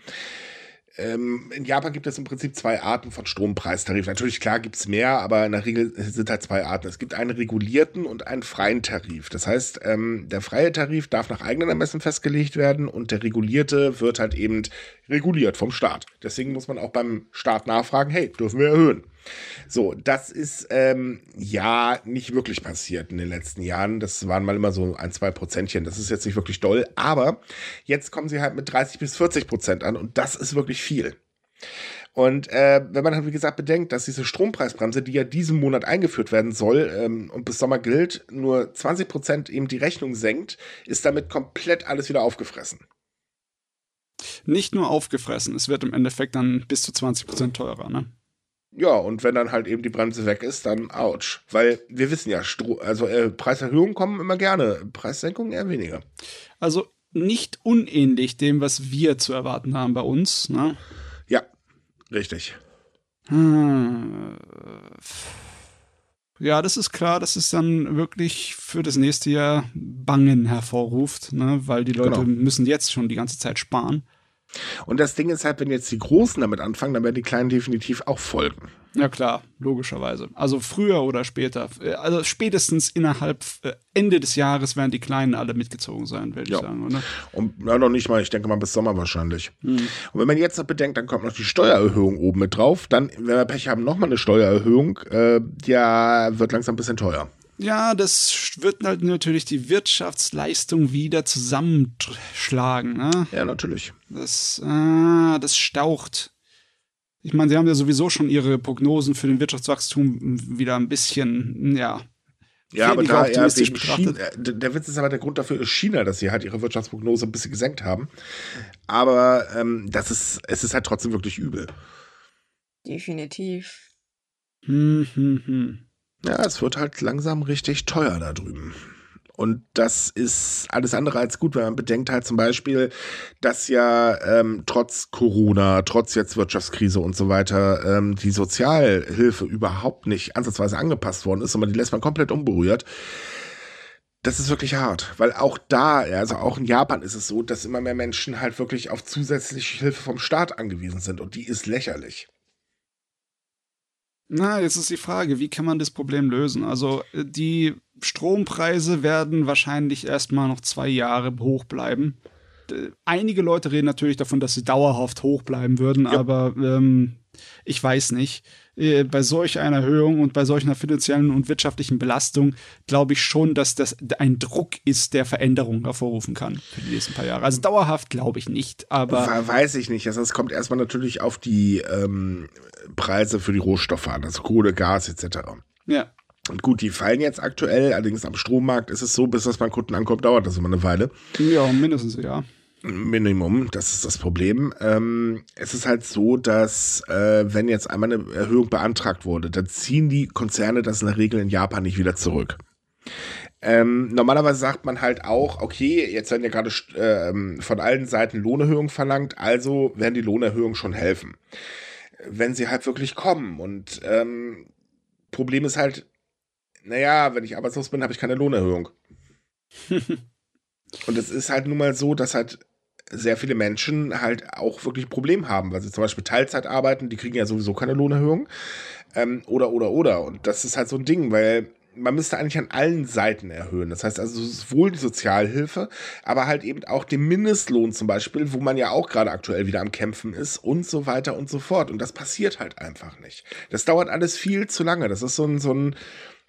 ähm, in Japan gibt es im Prinzip zwei Arten von Strompreistarif. Natürlich, klar, gibt es mehr, aber in der Regel sind halt zwei Arten. Es gibt einen regulierten und einen freien Tarif. Das heißt, ähm, der freie Tarif darf nach eigenen Ermessen festgelegt werden und der regulierte wird halt eben reguliert vom Staat. Deswegen muss man auch beim Staat nachfragen, hey, dürfen wir erhöhen? So, das ist ähm, ja nicht wirklich passiert in den letzten Jahren. Das waren mal immer so ein, zwei Prozentchen. Das ist jetzt nicht wirklich doll. Aber jetzt kommen sie halt mit 30 bis 40 Prozent an und das ist wirklich viel. Und äh, wenn man halt, wie gesagt, bedenkt, dass diese Strompreisbremse, die ja diesen Monat eingeführt werden soll ähm, und bis Sommer gilt, nur 20 Prozent eben die Rechnung senkt, ist damit komplett alles wieder aufgefressen. Nicht nur aufgefressen, es wird im Endeffekt dann bis zu 20 Prozent teurer, ne? Ja, und wenn dann halt eben die Bremse weg ist, dann ouch. Weil wir wissen ja, Stro also äh, Preiserhöhungen kommen immer gerne, Preissenkungen eher weniger. Also nicht unähnlich dem, was wir zu erwarten haben bei uns, ne? Ja, richtig. Hm. Ja, das ist klar, dass es dann wirklich für das nächste Jahr Bangen hervorruft, ne? weil die Leute genau. müssen jetzt schon die ganze Zeit sparen. Und das Ding ist halt, wenn jetzt die Großen damit anfangen, dann werden die Kleinen definitiv auch folgen. Ja klar, logischerweise. Also früher oder später. Äh, also spätestens innerhalb äh, Ende des Jahres werden die Kleinen alle mitgezogen sein, würde ja. ich sagen, oder? Und ja, noch nicht mal, ich denke mal bis Sommer wahrscheinlich. Hm. Und wenn man jetzt noch bedenkt, dann kommt noch die Steuererhöhung oben mit drauf. Dann, wenn wir Pech haben, nochmal eine Steuererhöhung. Äh, ja, wird langsam ein bisschen teuer. Ja, das wird halt natürlich die Wirtschaftsleistung wieder zusammenschlagen. Ne? Ja, natürlich. Das, äh, das staucht. Ich meine, sie haben ja sowieso schon ihre Prognosen für den Wirtschaftswachstum wieder ein bisschen, ja. Ja, aber da eher wegen China, der Witz ist aber, der Grund dafür ist China, dass sie halt ihre Wirtschaftsprognose ein bisschen gesenkt haben. Aber ähm, das ist, es ist halt trotzdem wirklich übel. Definitiv. Hm, hm, hm. Ja, es wird halt langsam richtig teuer da drüben. Und das ist alles andere als gut, wenn man bedenkt halt zum Beispiel, dass ja ähm, trotz Corona, trotz jetzt Wirtschaftskrise und so weiter, ähm, die Sozialhilfe überhaupt nicht ansatzweise angepasst worden ist, sondern die lässt man komplett unberührt. Das ist wirklich hart, weil auch da, also auch in Japan ist es so, dass immer mehr Menschen halt wirklich auf zusätzliche Hilfe vom Staat angewiesen sind und die ist lächerlich. Na, jetzt ist die Frage, wie kann man das Problem lösen? Also äh, die Strompreise werden wahrscheinlich erstmal noch zwei Jahre hoch bleiben. Einige Leute reden natürlich davon, dass sie dauerhaft hoch bleiben würden, ja. aber ähm, ich weiß nicht. Äh, bei solch einer Erhöhung und bei solch einer finanziellen und wirtschaftlichen Belastung glaube ich schon, dass das ein Druck ist, der Veränderungen hervorrufen kann für die nächsten paar Jahre. Also dauerhaft glaube ich nicht, aber. Weiß ich nicht. Also es kommt erstmal natürlich auf die ähm, Preise für die Rohstoffe an, also Kohle, Gas etc. Ja. Und gut, die fallen jetzt aktuell, allerdings am Strommarkt ist es so, bis das beim Kunden ankommt, dauert das immer eine Weile. Ja, mindestens, ja. Minimum, das ist das Problem. Ähm, es ist halt so, dass äh, wenn jetzt einmal eine Erhöhung beantragt wurde, dann ziehen die Konzerne das in der Regel in Japan nicht wieder zurück. Ähm, normalerweise sagt man halt auch, okay, jetzt werden ja gerade äh, von allen Seiten Lohnerhöhungen verlangt, also werden die Lohnerhöhungen schon helfen. Wenn sie halt wirklich kommen. Und ähm, Problem ist halt, naja, wenn ich arbeitslos bin, habe ich keine Lohnerhöhung. Und es ist halt nun mal so, dass halt sehr viele Menschen halt auch wirklich ein Problem haben, weil sie zum Beispiel Teilzeit arbeiten, die kriegen ja sowieso keine Lohnerhöhung. Ähm, oder, oder, oder. Und das ist halt so ein Ding, weil man müsste eigentlich an allen Seiten erhöhen. Das heißt also sowohl die Sozialhilfe, aber halt eben auch den Mindestlohn zum Beispiel, wo man ja auch gerade aktuell wieder am Kämpfen ist und so weiter und so fort. Und das passiert halt einfach nicht. Das dauert alles viel zu lange. Das ist so ein, so ein,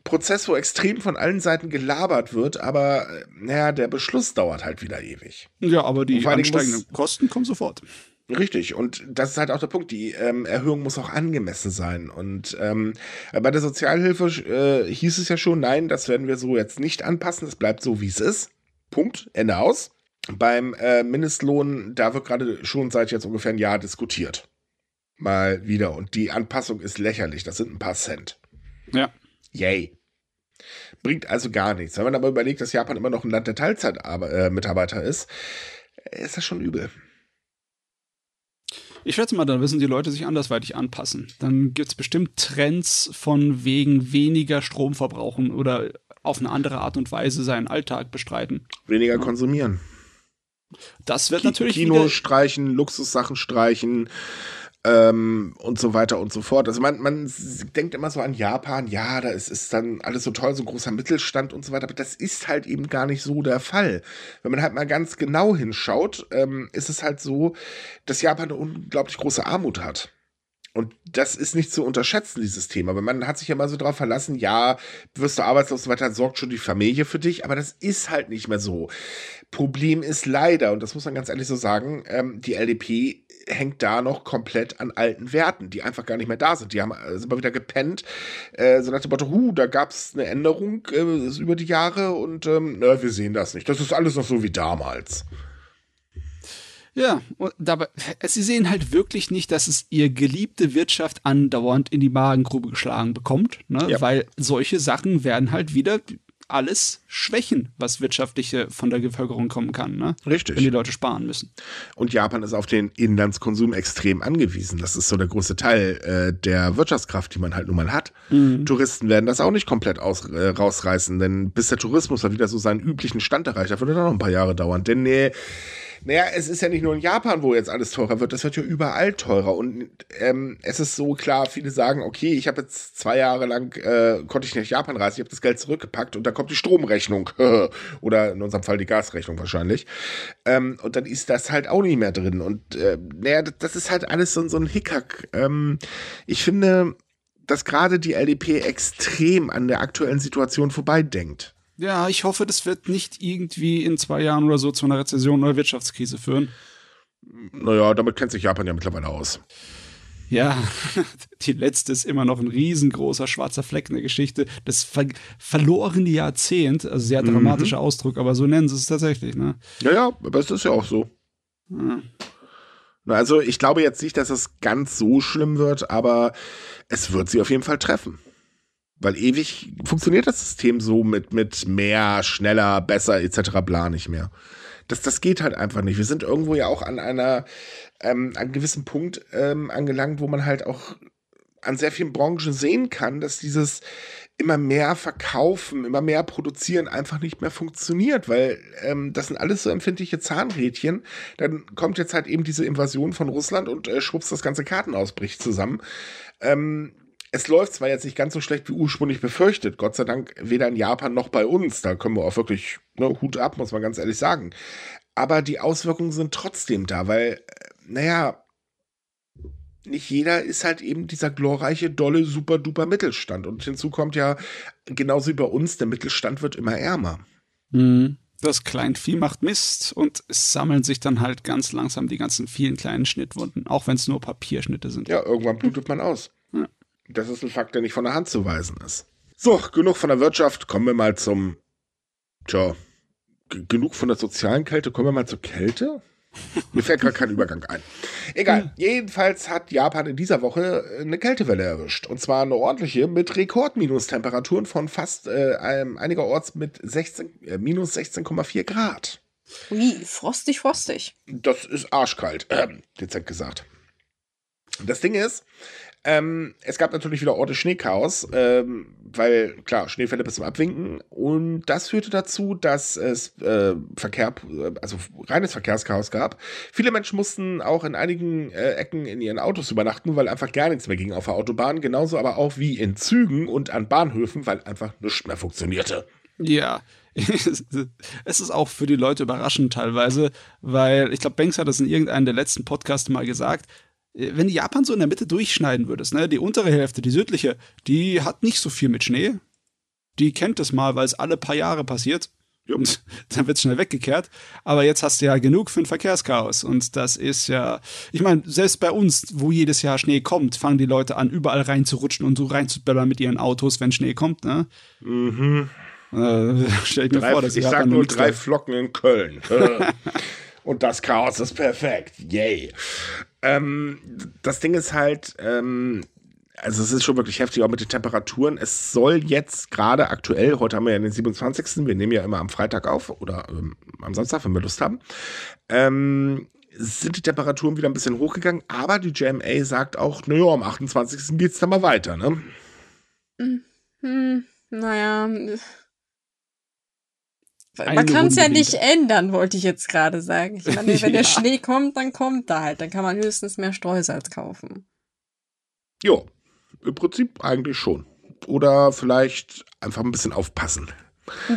Prozess, wo extrem von allen Seiten gelabert wird, aber äh, naja, der Beschluss dauert halt wieder ewig. Ja, aber die ansteigenden Kosten kommen sofort. Richtig, und das ist halt auch der Punkt. Die ähm, Erhöhung muss auch angemessen sein. Und ähm, bei der Sozialhilfe äh, hieß es ja schon, nein, das werden wir so jetzt nicht anpassen, es bleibt so, wie es ist. Punkt, Ende aus. Beim äh, Mindestlohn, da wird gerade schon seit jetzt ungefähr ein Jahr diskutiert. Mal wieder. Und die Anpassung ist lächerlich. Das sind ein paar Cent. Ja. Yay. Bringt also gar nichts. Wenn man aber überlegt, dass Japan immer noch ein Land der Teilzeitmitarbeiter ist, ist das schon übel. Ich schätze mal, dann müssen die Leute sich andersweitig anpassen. Dann gibt es bestimmt Trends von wegen weniger Strom verbrauchen oder auf eine andere Art und Weise seinen Alltag bestreiten. Weniger ja. konsumieren. Das wird Ki natürlich. Kino streichen, Luxussachen streichen, ähm, und so weiter und so fort. Also man, man denkt immer so an Japan, ja, da ist, ist dann alles so toll, so großer Mittelstand und so weiter, aber das ist halt eben gar nicht so der Fall. Wenn man halt mal ganz genau hinschaut, ähm, ist es halt so, dass Japan eine unglaublich große Armut hat. Und das ist nicht zu unterschätzen, dieses Thema. Weil man hat sich ja mal so drauf verlassen, ja, wirst du arbeitslos und so weiter, sorgt schon die Familie für dich, aber das ist halt nicht mehr so. Problem ist leider, und das muss man ganz ehrlich so sagen, ähm, die LDP hängt da noch komplett an alten Werten, die einfach gar nicht mehr da sind. Die haben äh, sind mal wieder gepennt, äh, so nach dem Motto, huh, da gab es eine Änderung äh, über die Jahre und ähm, na, wir sehen das nicht. Das ist alles noch so wie damals. Ja, und dabei, sie sehen halt wirklich nicht, dass es ihr geliebte Wirtschaft andauernd in die Magengrube geschlagen bekommt, ne? Ja. weil solche Sachen werden halt wieder alles schwächen, was wirtschaftliche von der Bevölkerung kommen kann. Ne? Richtig. Wenn die Leute sparen müssen. Und Japan ist auf den Inlandskonsum extrem angewiesen. Das ist so der große Teil äh, der Wirtschaftskraft, die man halt nun mal hat. Mhm. Touristen werden das auch nicht komplett aus, äh, rausreißen, denn bis der Tourismus mal wieder so seinen üblichen Stand erreicht, da würde dann noch ein paar Jahre dauern. Denn äh, naja, es ist ja nicht nur in Japan, wo jetzt alles teurer wird, das wird ja überall teurer. Und ähm, es ist so klar, viele sagen, okay, ich habe jetzt zwei Jahre lang, äh, konnte ich nicht nach Japan reisen, ich habe das Geld zurückgepackt und da kommt die Stromrechnung. Oder in unserem Fall die Gasrechnung wahrscheinlich. Ähm, und dann ist das halt auch nicht mehr drin. Und äh, naja, das ist halt alles so, so ein Hickhack. Ähm, ich finde, dass gerade die LDP extrem an der aktuellen Situation vorbeidenkt. Ja, ich hoffe, das wird nicht irgendwie in zwei Jahren oder so zu einer Rezession oder Wirtschaftskrise führen. Naja, damit kennt sich Japan ja mittlerweile aus. Ja, die letzte ist immer noch ein riesengroßer schwarzer Fleck in der Geschichte. Das ver verlorene Jahrzehnt, also sehr mhm. dramatischer mhm. Ausdruck, aber so nennen sie es tatsächlich, ne? Ja, ja, aber es ist ja auch so. Ja. Also ich glaube jetzt nicht, dass es ganz so schlimm wird, aber es wird sie auf jeden Fall treffen. Weil ewig funktioniert das System so mit, mit mehr, schneller, besser etc. bla nicht mehr. Das, das geht halt einfach nicht. Wir sind irgendwo ja auch an einer, ähm, an einem gewissen Punkt ähm, angelangt, wo man halt auch an sehr vielen Branchen sehen kann, dass dieses immer mehr verkaufen, immer mehr produzieren einfach nicht mehr funktioniert, weil ähm, das sind alles so empfindliche Zahnrädchen. Dann kommt jetzt halt eben diese Invasion von Russland und äh, schwupps, das ganze Kartenaus bricht zusammen. Ähm, es läuft zwar jetzt nicht ganz so schlecht wie ursprünglich befürchtet, Gott sei Dank weder in Japan noch bei uns. Da können wir auch wirklich ne, Hut ab, muss man ganz ehrlich sagen. Aber die Auswirkungen sind trotzdem da, weil, äh, naja, nicht jeder ist halt eben dieser glorreiche, dolle, super duper Mittelstand. Und hinzu kommt ja, genauso wie bei uns, der Mittelstand wird immer ärmer. Mhm. Das Kleinvieh macht Mist und es sammeln sich dann halt ganz langsam die ganzen vielen kleinen Schnittwunden, auch wenn es nur Papierschnitte sind. Ja, irgendwann blutet man aus. Das ist ein Fakt, der nicht von der Hand zu weisen ist. So, genug von der Wirtschaft. Kommen wir mal zum. Tja, genug von der sozialen Kälte. Kommen wir mal zur Kälte. Mir fällt gerade kein Übergang ein. Egal. Jedenfalls hat Japan in dieser Woche eine Kältewelle erwischt. Und zwar eine ordentliche mit Rekordminustemperaturen von fast äh, einigerorts mit 16, äh, minus 16,4 Grad. Ui, frostig, frostig. Das ist arschkalt, äh, dezent gesagt. Das Ding ist, ähm, es gab natürlich wieder Orte Schneechaos, ähm, weil klar, Schneefälle bis zum Abwinken. Und das führte dazu, dass es äh, Verkehr, also reines Verkehrschaos gab. Viele Menschen mussten auch in einigen äh, Ecken in ihren Autos übernachten, weil einfach gar nichts mehr ging auf der Autobahn. Genauso aber auch wie in Zügen und an Bahnhöfen, weil einfach nichts mehr funktionierte. Ja, es ist auch für die Leute überraschend teilweise, weil ich glaube, Banks hat das in irgendeinem der letzten Podcasts mal gesagt. Äh, wenn du Japan so in der Mitte durchschneiden würdest, ne, die untere Hälfte, die südliche, die hat nicht so viel mit Schnee. Die kennt es mal, weil es alle paar Jahre passiert. Und dann wird es schnell weggekehrt. Aber jetzt hast du ja genug für ein Verkehrschaos. Und das ist ja, ich meine, selbst bei uns, wo jedes Jahr Schnee kommt, fangen die Leute an, überall reinzurutschen und so reinzuböllern mit ihren Autos, wenn Schnee kommt, ne? Mhm. Äh, stell ich mir drei, vor, dass ich sag nur drei Flocken in Köln. und das Chaos ist perfekt. Yay. Ähm, das Ding ist halt, ähm, also es ist schon wirklich heftig, auch mit den Temperaturen. Es soll jetzt gerade aktuell, heute haben wir ja den 27. Wir nehmen ja immer am Freitag auf oder ähm, am Samstag, wenn wir Lust haben. Ähm, sind die Temperaturen wieder ein bisschen hochgegangen, aber die JMA sagt auch, naja, am 28. geht es dann mal weiter, ne? Hm, hm naja. Man kann es ja nicht ändern, wollte ich jetzt gerade sagen. Ich meine, wenn ja. der Schnee kommt, dann kommt er halt. Dann kann man höchstens mehr Streusalz kaufen. Jo, im Prinzip eigentlich schon. Oder vielleicht einfach ein bisschen aufpassen.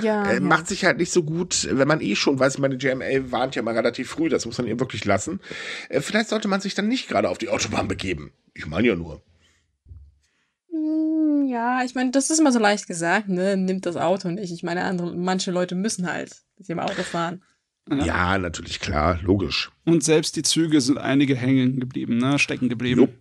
Ja, äh, Macht sich halt nicht so gut, wenn man eh schon weiß, meine GMA warnt ja mal relativ früh, das muss man ihr wirklich lassen. Äh, vielleicht sollte man sich dann nicht gerade auf die Autobahn begeben. Ich meine ja nur. Ja, ich meine, das ist immer so leicht gesagt, ne? Nimmt das Auto nicht. Ich meine, andere, manche Leute müssen halt mit dem Auto fahren. Ja. ja. natürlich, klar, logisch. Und selbst die Züge sind einige hängen geblieben, ne? Stecken geblieben. Jupp.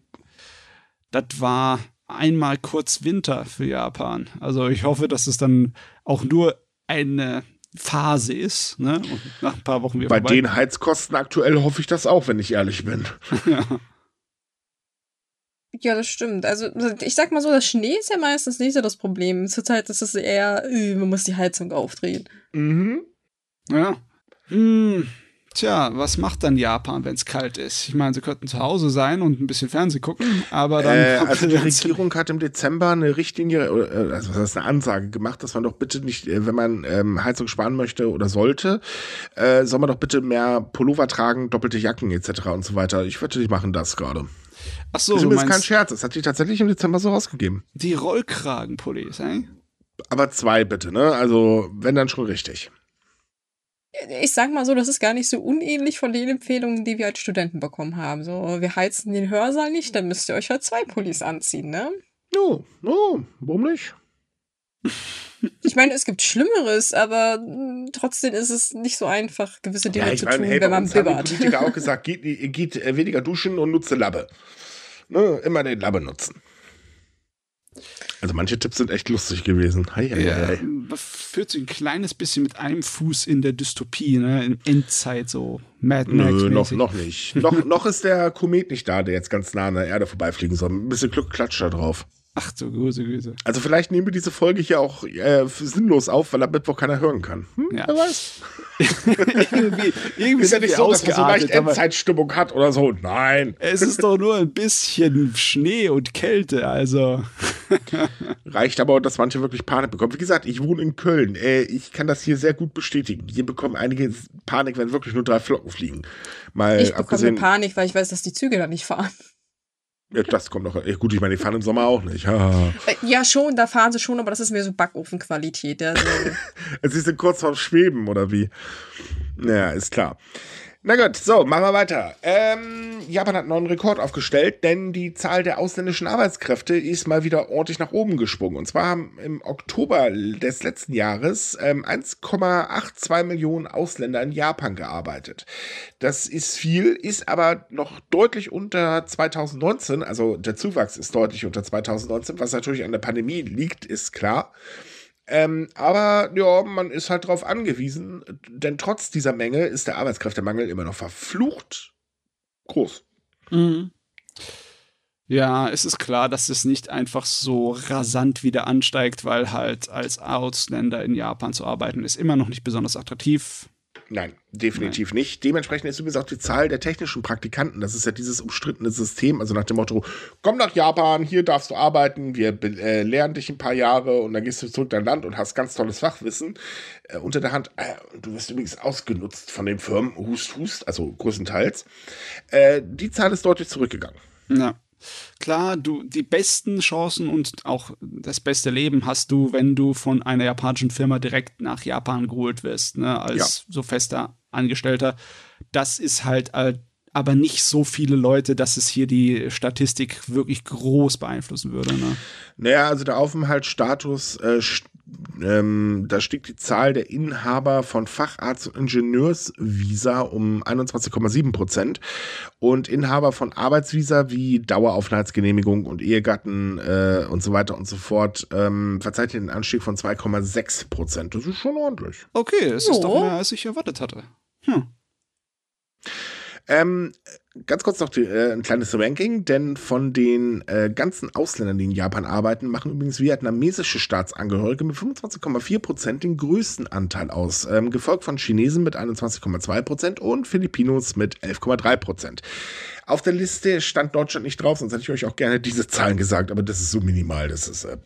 Das war einmal kurz Winter für Japan. Also ich hoffe, dass es dann auch nur eine Phase ist, ne? Und nach ein paar Wochen wieder Bei vorbei. den Heizkosten aktuell hoffe ich das auch, wenn ich ehrlich bin. ja. Ja, das stimmt. Also ich sag mal so, das Schnee ist ja meistens nicht so das Problem. Zurzeit ist es eher, äh, man muss die Heizung aufdrehen. Mhm. Ja. Hm. Tja, was macht dann Japan, wenn es kalt ist? Ich meine, sie könnten zu Hause sein und ein bisschen Fernsehen gucken, aber dann. Äh, also die Regierung hat im Dezember eine Richtlinie, äh, also was heißt eine Ansage gemacht, dass man doch bitte nicht, äh, wenn man ähm, Heizung sparen möchte oder sollte, äh, soll man doch bitte mehr Pullover tragen, doppelte Jacken etc. und so weiter. Ich wette, die machen das gerade. Ach so, das ist kein Scherz. Das hat die tatsächlich im Dezember so rausgegeben. Die Rollkragenpullis, ey? Aber zwei bitte, ne? Also, wenn dann schon richtig ich sag mal so, das ist gar nicht so unähnlich von den Empfehlungen, die wir als Studenten bekommen haben. So, wir heizen den Hörsaal nicht, dann müsst ihr euch halt zwei Pullis anziehen, ne? No, no, warum nicht? Ich meine, es gibt Schlimmeres, aber hm, trotzdem ist es nicht so einfach, gewisse Dinge ja, zu meine, tun, hey, wenn man bibbert. Haben die Politiker auch gesagt, geht, geht äh, weniger duschen und nutze Labbe. Ne, immer den Labbe nutzen. Also manche Tipps sind echt lustig gewesen. Hei, hei, ja, hei. Führt sich ein kleines bisschen mit einem Fuß in der Dystopie, ne? In Endzeit so. Mad Max. Nö, noch, noch nicht. noch, noch ist der Komet nicht da, der jetzt ganz nah an der Erde vorbeifliegen soll. Ein bisschen Glück klatscht da drauf. Ach so, Grüße, Grüße. Also vielleicht nehmen wir diese Folge hier auch äh, sinnlos auf, weil am Mittwoch keiner hören kann. Hm, ja. Wer weiß. irgendwie, irgendwie ist ja nicht so, dass man so leicht Endzeitstimmung hat oder so. Nein. Es ist doch nur ein bisschen Schnee und Kälte, also. Reicht aber, dass manche wirklich Panik bekommen. Wie gesagt, ich wohne in Köln. Äh, ich kann das hier sehr gut bestätigen. Hier bekommen einige Panik, wenn wirklich nur drei Flocken fliegen. Mal ich bekomme Panik, weil ich weiß, dass die Züge da nicht fahren. Ja, das kommt noch. Gut, ich meine, die fahren im Sommer auch nicht. ja, schon, da fahren sie schon, aber das ist mehr so Backofenqualität. Also. sie sind kurz vorm Schweben, oder wie? Naja, ist klar. Na gut, so, machen wir weiter. Ähm, Japan hat einen neuen Rekord aufgestellt, denn die Zahl der ausländischen Arbeitskräfte ist mal wieder ordentlich nach oben gesprungen. Und zwar haben im Oktober des letzten Jahres ähm, 1,82 Millionen Ausländer in Japan gearbeitet. Das ist viel, ist aber noch deutlich unter 2019. Also der Zuwachs ist deutlich unter 2019, was natürlich an der Pandemie liegt, ist klar. Ähm, aber ja, man ist halt darauf angewiesen, denn trotz dieser Menge ist der Arbeitskräftemangel immer noch verflucht groß. Mhm. Ja, es ist klar, dass es nicht einfach so rasant wieder ansteigt, weil halt als Ausländer in Japan zu arbeiten ist immer noch nicht besonders attraktiv. Nein, definitiv Nein. nicht. Dementsprechend ist übrigens auch die Zahl der technischen Praktikanten, das ist ja dieses umstrittene System, also nach dem Motto, komm nach Japan, hier darfst du arbeiten, wir äh, lernen dich ein paar Jahre und dann gehst du zurück in dein Land und hast ganz tolles Fachwissen. Äh, unter der Hand, äh, du wirst übrigens ausgenutzt von den Firmen, hust, hust, also größtenteils. Äh, die Zahl ist deutlich zurückgegangen. Ja. Klar, du die besten Chancen und auch das beste Leben hast du, wenn du von einer japanischen Firma direkt nach Japan geholt wirst, ne, als ja. so fester Angestellter. Das ist halt aber nicht so viele Leute, dass es hier die Statistik wirklich groß beeinflussen würde. Ne? Naja, also der Aufenthaltsstatus äh, ähm, da stieg die Zahl der Inhaber von Facharzt- und Ingenieursvisa um 21,7 Prozent und Inhaber von Arbeitsvisa wie Daueraufenthaltsgenehmigung und Ehegatten äh, und so weiter und so fort ähm, verzeichnet einen Anstieg von 2,6 Prozent. Das ist schon ordentlich. Okay, es ist doch mehr, als ich erwartet hatte. Hm. Ähm, ganz kurz noch die, äh, ein kleines Ranking, denn von den äh, ganzen Ausländern, die in Japan arbeiten, machen übrigens vietnamesische Staatsangehörige mit 25,4 Prozent den größten Anteil aus, ähm, gefolgt von Chinesen mit 21,2 Prozent und Filipinos mit 11,3 Prozent. Auf der Liste stand Deutschland nicht drauf, sonst hätte ich euch auch gerne diese Zahlen gesagt, aber das ist so minimal, das ist äh.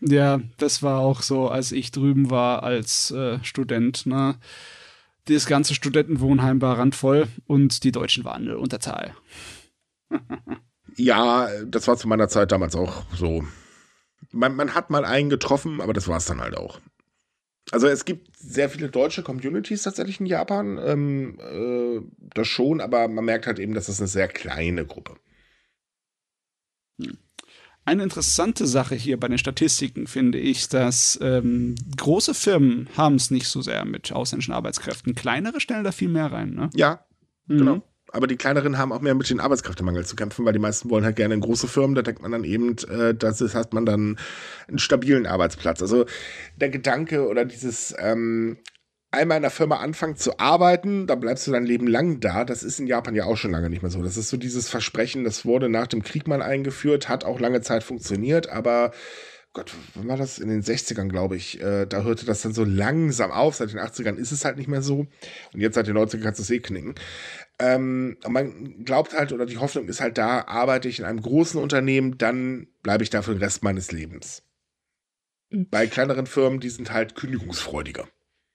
Ja, das war auch so, als ich drüben war als äh, Student. Ne? Das ganze Studentenwohnheim war randvoll und die Deutschen waren in Unterzahl. ja, das war zu meiner Zeit damals auch so. Man, man hat mal einen getroffen, aber das war es dann halt auch. Also es gibt sehr viele deutsche Communities tatsächlich in Japan, ähm, äh, das schon, aber man merkt halt eben, dass das eine sehr kleine Gruppe. Eine interessante Sache hier bei den Statistiken finde ich, dass ähm, große Firmen haben es nicht so sehr mit ausländischen Arbeitskräften. Kleinere stellen da viel mehr rein, ne? Ja, mhm. genau. Aber die kleineren haben auch mehr mit den Arbeitskräftemangel zu kämpfen, weil die meisten wollen halt gerne in große Firmen. Da denkt man dann eben, äh, das ist, hat man dann einen stabilen Arbeitsplatz. Also der Gedanke oder dieses ähm, einmal in der Firma anfangen zu arbeiten, dann bleibst du dein Leben lang da. Das ist in Japan ja auch schon lange nicht mehr so. Das ist so dieses Versprechen, das wurde nach dem Krieg mal eingeführt, hat auch lange Zeit funktioniert, aber Gott, wann war das? In den 60ern, glaube ich. Äh, da hörte das dann so langsam auf. Seit den 80ern ist es halt nicht mehr so. Und jetzt seit den 90ern kannst du es eh knicken. Ähm, man glaubt halt, oder die Hoffnung ist halt da, arbeite ich in einem großen Unternehmen, dann bleibe ich da für den Rest meines Lebens. Mhm. Bei kleineren Firmen, die sind halt kündigungsfreudiger.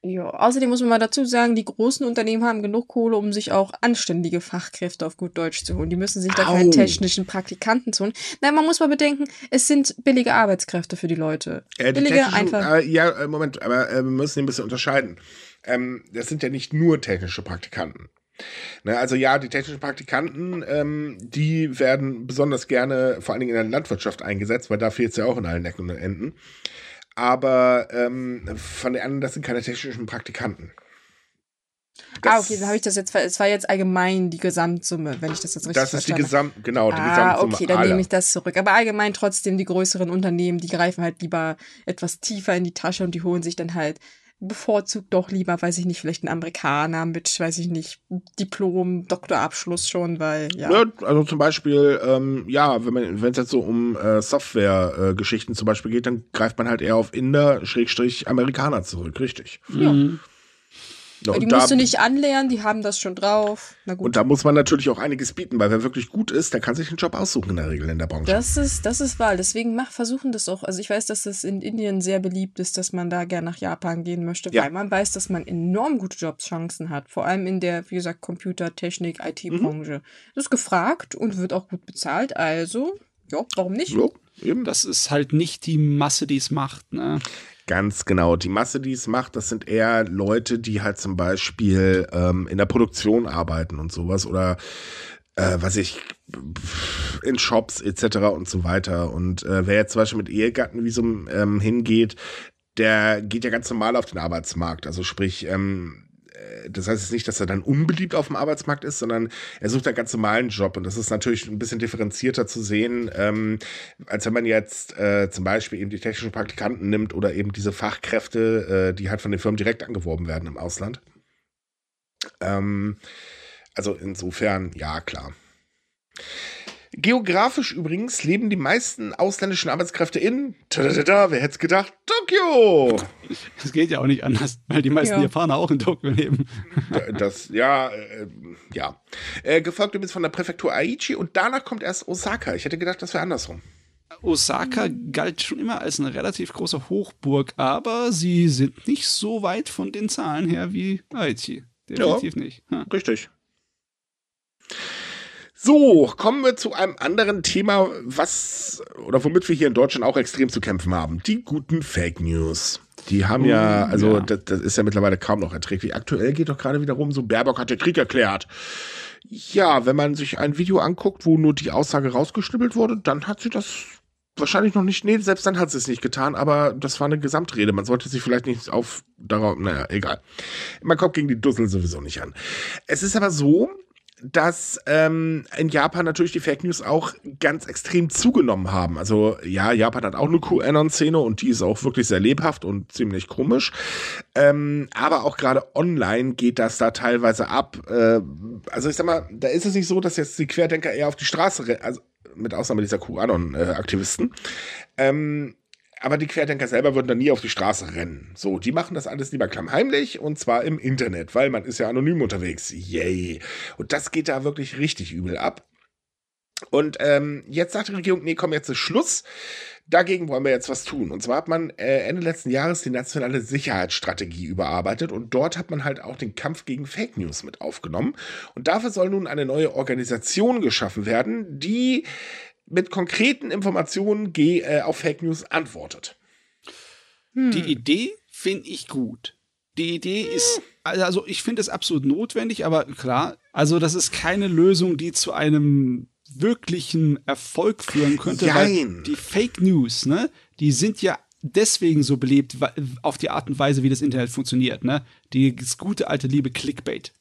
Ja, außerdem muss man mal dazu sagen, die großen Unternehmen haben genug Kohle, um sich auch anständige Fachkräfte auf gut Deutsch zu holen. Die müssen sich da keine technischen Praktikanten tun. Nein, man muss mal bedenken, es sind billige Arbeitskräfte für die Leute. Äh, die billige einfach. Äh, ja, äh, Moment, aber äh, wir müssen ein bisschen unterscheiden. Ähm, das sind ja nicht nur technische Praktikanten. Ne, also ja, die technischen Praktikanten, ähm, die werden besonders gerne vor allen Dingen in der Landwirtschaft eingesetzt, weil da fehlt es ja auch in allen Ecken und Enden aber ähm, von den anderen, das sind keine technischen Praktikanten. Das, ah, okay, dann habe ich das jetzt, es war jetzt allgemein die Gesamtsumme, wenn ich das jetzt richtig Das ist die Gesamt, genau, die ah, Gesamtsumme. okay, dann aller. nehme ich das zurück. Aber allgemein trotzdem die größeren Unternehmen, die greifen halt lieber etwas tiefer in die Tasche und die holen sich dann halt bevorzugt doch lieber, weiß ich nicht, vielleicht ein Amerikaner mit, weiß ich nicht, Diplom, Doktorabschluss schon, weil, ja. ja also zum Beispiel, ähm, ja, wenn es jetzt so um äh, Software-Geschichten äh, zum Beispiel geht, dann greift man halt eher auf Inder, Schrägstrich, Amerikaner zurück, richtig. Ja. Mhm. Ja, die musst da, du nicht anlernen, die haben das schon drauf. Und da muss man natürlich auch einiges bieten, weil wer wirklich gut ist, der kann sich einen Job aussuchen in der Regel in der Branche. Das ist, das ist wahr. Deswegen mach, versuchen das auch. Also ich weiß, dass das in Indien sehr beliebt ist, dass man da gerne nach Japan gehen möchte, ja. weil man weiß, dass man enorm gute Jobschancen hat. Vor allem in der, wie gesagt, Computer, Technik, IT-Branche. Mhm. Das ist gefragt und wird auch gut bezahlt. Also, ja, warum nicht? Ja. Eben. Das ist halt nicht die Masse, die es macht. Ne? Ganz genau. Die Masse, die es macht, das sind eher Leute, die halt zum Beispiel ähm, in der Produktion arbeiten und sowas oder äh, was ich in Shops etc. und so weiter. Und äh, wer jetzt zum Beispiel mit Ehegattenvisum ähm, hingeht, der geht ja ganz normal auf den Arbeitsmarkt. Also sprich, ähm, das heißt jetzt nicht, dass er dann unbeliebt auf dem Arbeitsmarkt ist, sondern er sucht einen ganz normalen Job. Und das ist natürlich ein bisschen differenzierter zu sehen, ähm, als wenn man jetzt äh, zum Beispiel eben die technischen Praktikanten nimmt oder eben diese Fachkräfte, äh, die halt von den Firmen direkt angeworben werden im Ausland. Ähm, also insofern, ja, klar. Geografisch übrigens leben die meisten ausländischen Arbeitskräfte in, tada, wer hätte es gedacht, Tokio. Das geht ja auch nicht anders, weil die meisten ja. Japaner auch in Tokio leben. Das, ja, äh, ja. Äh, gefolgt übrigens von der Präfektur Aichi und danach kommt erst Osaka. Ich hätte gedacht, das wäre andersrum. Osaka galt schon immer als eine relativ große Hochburg, aber sie sind nicht so weit von den Zahlen her wie Aichi. Definitiv ja, nicht. Ha. Richtig. So, kommen wir zu einem anderen Thema, was oder womit wir hier in Deutschland auch extrem zu kämpfen haben. Die guten Fake News. Die haben ja, also ja. Das, das, ist ja mittlerweile kaum noch erträglich. Aktuell geht doch gerade wiederum so, Baerbock hat den Krieg erklärt. Ja, wenn man sich ein Video anguckt, wo nur die Aussage rausgeschnippelt wurde, dann hat sie das wahrscheinlich noch nicht, nee, selbst dann hat sie es nicht getan, aber das war eine Gesamtrede. Man sollte sich vielleicht nicht auf darauf, naja, egal. Man kommt gegen die Dussel sowieso nicht an. Es ist aber so, dass ähm, in Japan natürlich die Fake News auch ganz extrem zugenommen haben. Also ja, Japan hat auch eine QAnon-Szene und die ist auch wirklich sehr lebhaft und ziemlich komisch. Ähm, aber auch gerade online geht das da teilweise ab. Äh, also ich sag mal, da ist es nicht so, dass jetzt die Querdenker eher auf die Straße, also mit Ausnahme dieser QAnon-Aktivisten, ähm, aber die Querdenker selber würden dann nie auf die Straße rennen. So, die machen das alles lieber klammheimlich und zwar im Internet, weil man ist ja anonym unterwegs. Yay. Und das geht da wirklich richtig übel ab. Und ähm, jetzt sagt die Regierung, nee, komm, jetzt ist Schluss. Dagegen wollen wir jetzt was tun. Und zwar hat man äh, Ende letzten Jahres die nationale Sicherheitsstrategie überarbeitet und dort hat man halt auch den Kampf gegen Fake News mit aufgenommen. Und dafür soll nun eine neue Organisation geschaffen werden, die mit konkreten Informationen äh, auf Fake News antwortet. Hm. Die Idee finde ich gut. Die Idee ist, also ich finde es absolut notwendig, aber klar, also das ist keine Lösung, die zu einem wirklichen Erfolg führen könnte, weil die Fake News, ne, die sind ja deswegen so beliebt auf die Art und Weise, wie das Internet funktioniert, ne? Die gute alte liebe Clickbait.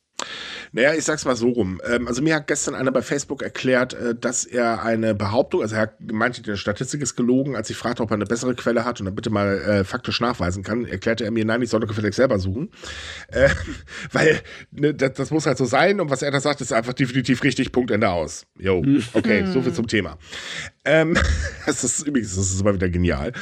Naja, ich sag's mal so rum. Ähm, also mir hat gestern einer bei Facebook erklärt, äh, dass er eine Behauptung, also er meinte, die Statistik ist gelogen, als ich fragte, ob er eine bessere Quelle hat und dann bitte mal äh, faktisch nachweisen kann, erklärte er mir, nein, ich soll doch gefälligst selber suchen. Äh, weil ne, das, das, muss halt so sein und was er da sagt, ist einfach definitiv richtig, Punkt, Ende aus. Jo, okay, so viel zum Thema. Ähm, das ist übrigens, das ist immer wieder genial.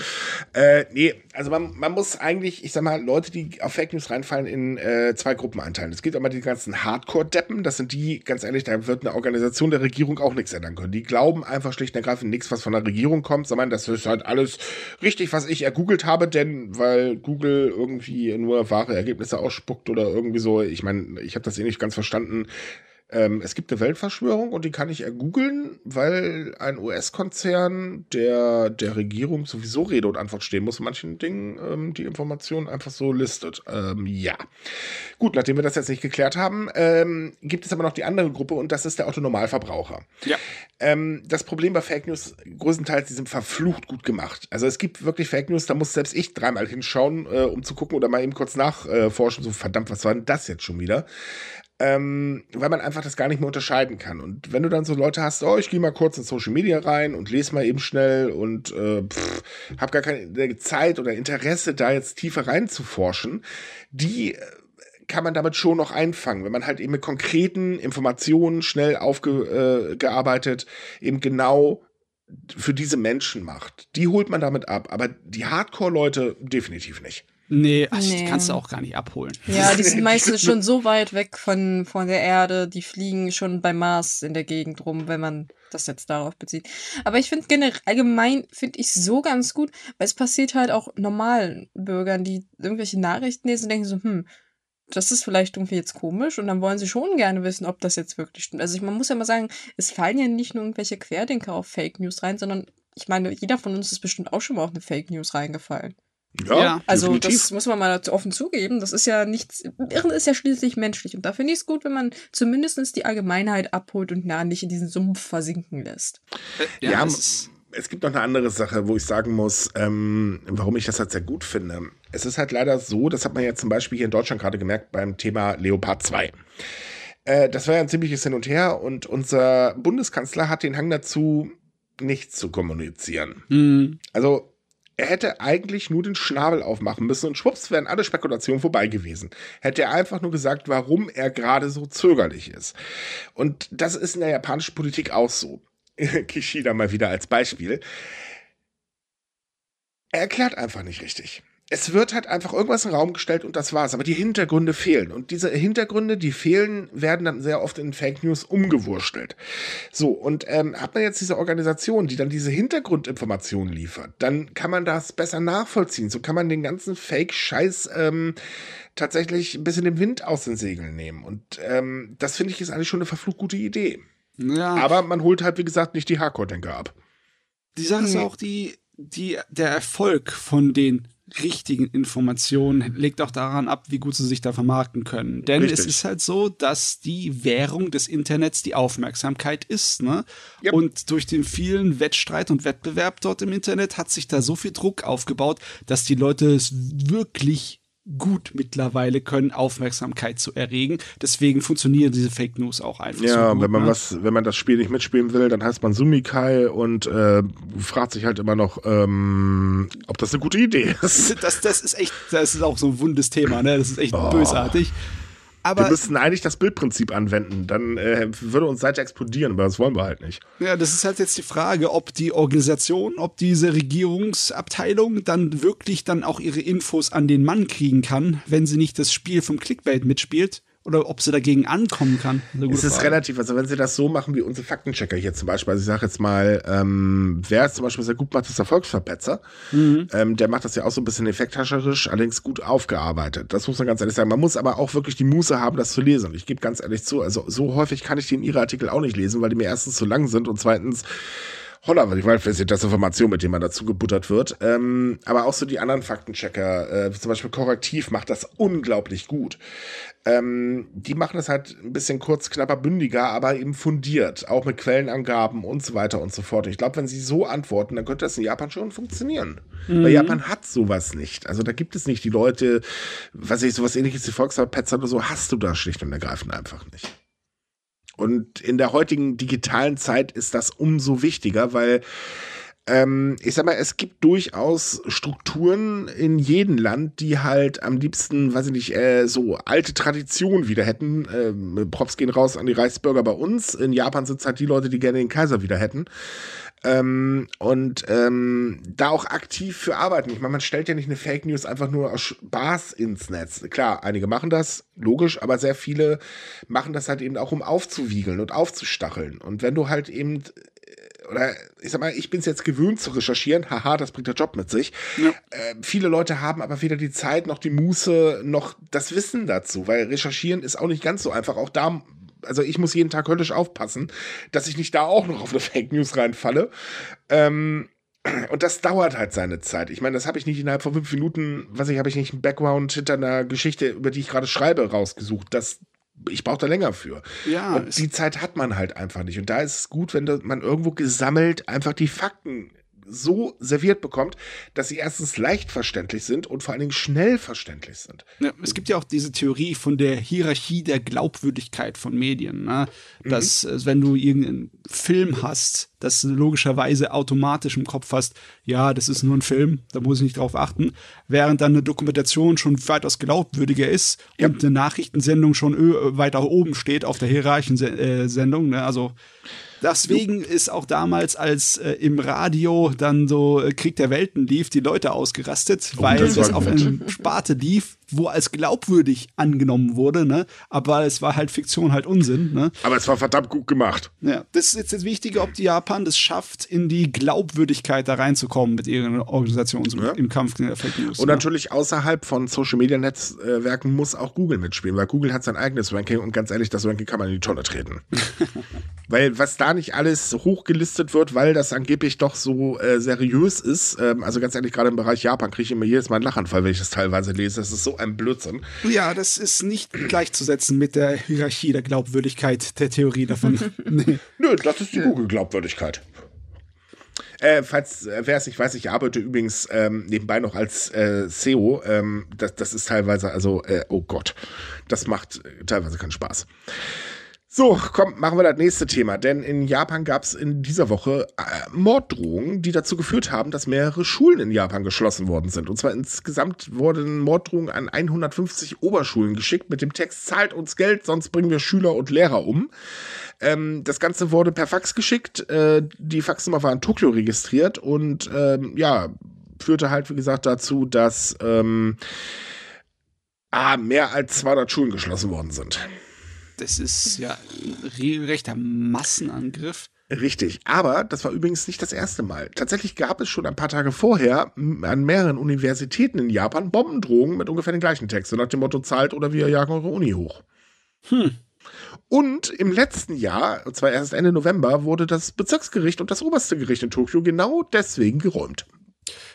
Äh, nee, also man, man muss eigentlich, ich sag mal, Leute, die auf Fake News reinfallen, in äh, zwei Gruppen einteilen. Es gibt immer die ganzen Hardcore-Deppen, das sind die, ganz ehrlich, da wird eine Organisation der Regierung auch nichts ändern können. Die glauben einfach schlicht und ergreifend nichts, was von der Regierung kommt, sondern das ist halt alles richtig, was ich ergoogelt habe, denn weil Google irgendwie nur wahre Ergebnisse ausspuckt oder irgendwie so, ich meine, ich habe das eh nicht ganz verstanden ähm, es gibt eine Weltverschwörung und die kann ich ergoogeln, weil ein US-Konzern der, der Regierung sowieso Rede und Antwort stehen muss, manchen Dingen ähm, die Informationen einfach so listet. Ähm, ja. Gut, nachdem wir das jetzt nicht geklärt haben, ähm, gibt es aber noch die andere Gruppe und das ist der Autonormalverbraucher. Ja. Ähm, das Problem bei Fake News größtenteils, die sind verflucht gut gemacht. Also es gibt wirklich Fake News, da muss selbst ich dreimal hinschauen, äh, um zu gucken oder mal eben kurz nachforschen, äh, so verdammt, was war denn das jetzt schon wieder? Ähm, weil man einfach das gar nicht mehr unterscheiden kann. Und wenn du dann so Leute hast, oh, ich gehe mal kurz in Social Media rein und lese mal eben schnell und äh, habe gar keine Zeit oder Interesse, da jetzt tiefer reinzuforschen, die äh, kann man damit schon noch einfangen, wenn man halt eben mit konkreten Informationen schnell aufgearbeitet äh, eben genau für diese Menschen macht. Die holt man damit ab, aber die Hardcore-Leute definitiv nicht. Nee, ach, nee. kannst du auch gar nicht abholen. Ja, die sind meistens schon so weit weg von, von der Erde, die fliegen schon bei Mars in der Gegend rum, wenn man das jetzt darauf bezieht. Aber ich finde generell, allgemein finde ich so ganz gut, weil es passiert halt auch normalen Bürgern, die irgendwelche Nachrichten lesen und denken so, hm, das ist vielleicht irgendwie jetzt komisch und dann wollen sie schon gerne wissen, ob das jetzt wirklich stimmt. Also ich, man muss ja mal sagen, es fallen ja nicht nur irgendwelche Querdenker auf Fake News rein, sondern ich meine, jeder von uns ist bestimmt auch schon mal auf eine Fake News reingefallen. Ja, ja. also definitiv. das muss man mal offen zugeben. Das ist ja nichts. Irren ist ja schließlich menschlich. Und da finde ich es gut, wenn man zumindest die Allgemeinheit abholt und nah nicht in diesen Sumpf versinken lässt. Ja, ja es, es gibt noch eine andere Sache, wo ich sagen muss, ähm, warum ich das halt sehr gut finde. Es ist halt leider so, das hat man ja zum Beispiel hier in Deutschland gerade gemerkt beim Thema Leopard 2. Äh, das war ja ein ziemliches Hin und Her und unser Bundeskanzler hat den Hang dazu, nichts zu kommunizieren. Mhm. Also er hätte eigentlich nur den Schnabel aufmachen müssen und schwupps wären alle Spekulationen vorbei gewesen. Hätte er einfach nur gesagt, warum er gerade so zögerlich ist. Und das ist in der japanischen Politik auch so. Kishida mal wieder als Beispiel. Er erklärt einfach nicht richtig es wird halt einfach irgendwas in den Raum gestellt und das war's. Aber die Hintergründe fehlen. Und diese Hintergründe, die fehlen, werden dann sehr oft in Fake News umgewurstelt. So, und ähm, hat man jetzt diese Organisation, die dann diese Hintergrundinformationen liefert, dann kann man das besser nachvollziehen. So kann man den ganzen Fake-Scheiß ähm, tatsächlich ein bisschen den Wind aus den Segeln nehmen. Und ähm, das finde ich ist eigentlich schon eine verflucht gute Idee. Ja. Aber man holt halt, wie gesagt, nicht die Hardcore-Denker ab. Die Sache ist auch die, die, der Erfolg von den richtigen Informationen legt auch daran ab, wie gut sie sich da vermarkten können. Denn Richtig. es ist halt so, dass die Währung des Internets die Aufmerksamkeit ist. Ne? Yep. Und durch den vielen Wettstreit und Wettbewerb dort im Internet hat sich da so viel Druck aufgebaut, dass die Leute es wirklich gut mittlerweile können, Aufmerksamkeit zu erregen. Deswegen funktionieren diese Fake News auch einfach. Ja, so gut, wenn man ne? was, wenn man das Spiel nicht mitspielen will, dann heißt man Sumikai und äh, fragt sich halt immer noch, ähm, ob das eine gute Idee ist. Das, das ist echt, das ist auch so ein wundes Thema, ne? Das ist echt oh. bösartig. Aber wir müssten eigentlich das Bildprinzip anwenden. Dann äh, würde uns Seite explodieren, aber das wollen wir halt nicht. Ja, das ist halt jetzt die Frage, ob die Organisation, ob diese Regierungsabteilung dann wirklich dann auch ihre Infos an den Mann kriegen kann, wenn sie nicht das Spiel vom Clickbait mitspielt oder ob sie dagegen ankommen kann. Es ist Frage. relativ, also wenn sie das so machen wie unsere Faktenchecker hier zum Beispiel, also ich sage jetzt mal, ähm, wer es zum Beispiel sehr gut macht, ist der Volksverpetzer. Mhm. Ähm, der macht das ja auch so ein bisschen effekthascherisch, allerdings gut aufgearbeitet. Das muss man ganz ehrlich sagen. Man muss aber auch wirklich die Muße haben, das zu lesen. Und ich gebe ganz ehrlich zu, also so häufig kann ich die in ihre Artikel auch nicht lesen, weil die mir erstens zu lang sind und zweitens Holla, weil ich weiß, das Information, mit dem man dazu gebuttert wird. Ähm, aber auch so die anderen Faktenchecker, äh, zum Beispiel Korrektiv macht das unglaublich gut. Ähm, die machen das halt ein bisschen kurz, knapper, bündiger, aber eben fundiert, auch mit Quellenangaben und so weiter und so fort. Ich glaube, wenn sie so antworten, dann könnte das in Japan schon funktionieren. Mhm. Weil Japan hat sowas nicht. Also da gibt es nicht die Leute, was ich, sowas ähnliches wie Volkswagen-Pets oder so, hast du da schlicht und ergreifend einfach nicht. Und in der heutigen digitalen Zeit ist das umso wichtiger, weil ähm, ich sag mal, es gibt durchaus Strukturen in jedem Land, die halt am liebsten, weiß ich nicht, äh, so alte Traditionen wieder hätten. Ähm, Props gehen raus an die Reichsbürger bei uns. In Japan sind es halt die Leute, die gerne den Kaiser wieder hätten. Ähm, und ähm, da auch aktiv für arbeiten. Ich meine, man stellt ja nicht eine Fake News einfach nur aus Spaß ins Netz. Klar, einige machen das, logisch, aber sehr viele machen das halt eben auch, um aufzuwiegeln und aufzustacheln. Und wenn du halt eben oder ich sag mal, ich bin es jetzt gewöhnt zu recherchieren, haha, das bringt der Job mit sich. Ja. Äh, viele Leute haben aber weder die Zeit noch die Muße noch das Wissen dazu, weil recherchieren ist auch nicht ganz so einfach. Auch da also ich muss jeden Tag höllisch aufpassen, dass ich nicht da auch noch auf eine Fake News reinfalle. Ähm, und das dauert halt seine Zeit. Ich meine, das habe ich nicht innerhalb von fünf Minuten, was ich, habe ich nicht einen Background hinter einer Geschichte, über die ich gerade schreibe, rausgesucht. Das, ich brauche da länger für. Ja. Und die Zeit hat man halt einfach nicht. Und da ist es gut, wenn man irgendwo gesammelt einfach die Fakten so serviert bekommt, dass sie erstens leicht verständlich sind und vor allen Dingen schnell verständlich sind. Ja, es gibt ja auch diese Theorie von der Hierarchie der Glaubwürdigkeit von Medien, ne? dass mhm. wenn du irgendeinen Film hast, dass du logischerweise automatisch im Kopf hast, ja, das ist nur ein Film, da muss ich nicht drauf achten, während dann eine Dokumentation schon weitaus glaubwürdiger ist ja. und eine Nachrichtensendung schon weiter oben steht auf der Hierarchensendung, ne? also Deswegen ist auch damals, als äh, im Radio dann so äh, Krieg der Welten lief, die Leute ausgerastet, oh, weil das, das auf einer Sparte lief, wo als glaubwürdig angenommen wurde, ne? Aber es war halt Fiktion, halt Unsinn, ne? Aber es war verdammt gut gemacht. Ja, das ist jetzt das Wichtige, ob die Japan das schafft, in die Glaubwürdigkeit da reinzukommen mit ihren Organisationen ja. im Kampf gegen Fake News. Und ne? natürlich außerhalb von Social Media Netzwerken muss auch Google mitspielen, weil Google hat sein eigenes Ranking und ganz ehrlich, das Ranking kann man in die Tonne treten. weil was da nicht alles hochgelistet wird, weil das angeblich doch so äh, seriös ist, ähm, also ganz ehrlich, gerade im Bereich Japan kriege ich immer jedes Mal einen Lachanfall, wenn ich das teilweise lese. Das ist so ein Blödsinn. Ja, das ist nicht gleichzusetzen mit der Hierarchie der Glaubwürdigkeit der Theorie davon. nee. Nö, das ist die Google-Glaubwürdigkeit. Äh, falls, äh, wer es nicht weiß, ich arbeite übrigens ähm, nebenbei noch als äh, SEO. Ähm, das, das ist teilweise, also, äh, oh Gott, das macht teilweise keinen Spaß. So, komm, machen wir das nächste Thema. Denn in Japan gab es in dieser Woche äh, Morddrohungen, die dazu geführt haben, dass mehrere Schulen in Japan geschlossen worden sind. Und zwar insgesamt wurden Morddrohungen an 150 Oberschulen geschickt mit dem Text, zahlt uns Geld, sonst bringen wir Schüler und Lehrer um. Ähm, das Ganze wurde per Fax geschickt. Äh, die Faxnummer war in Tokio registriert und ähm, ja, führte halt, wie gesagt, dazu, dass ähm, ah, mehr als 200 Schulen geschlossen worden sind. Das ist ja ein regelrechter Massenangriff. Richtig, aber das war übrigens nicht das erste Mal. Tatsächlich gab es schon ein paar Tage vorher an mehreren Universitäten in Japan Bombendrohungen mit ungefähr den gleichen Text, so nach dem Motto zahlt oder wir jagen eure Uni hoch. Hm. Und im letzten Jahr, und zwar erst Ende November, wurde das Bezirksgericht und das oberste Gericht in Tokio genau deswegen geräumt.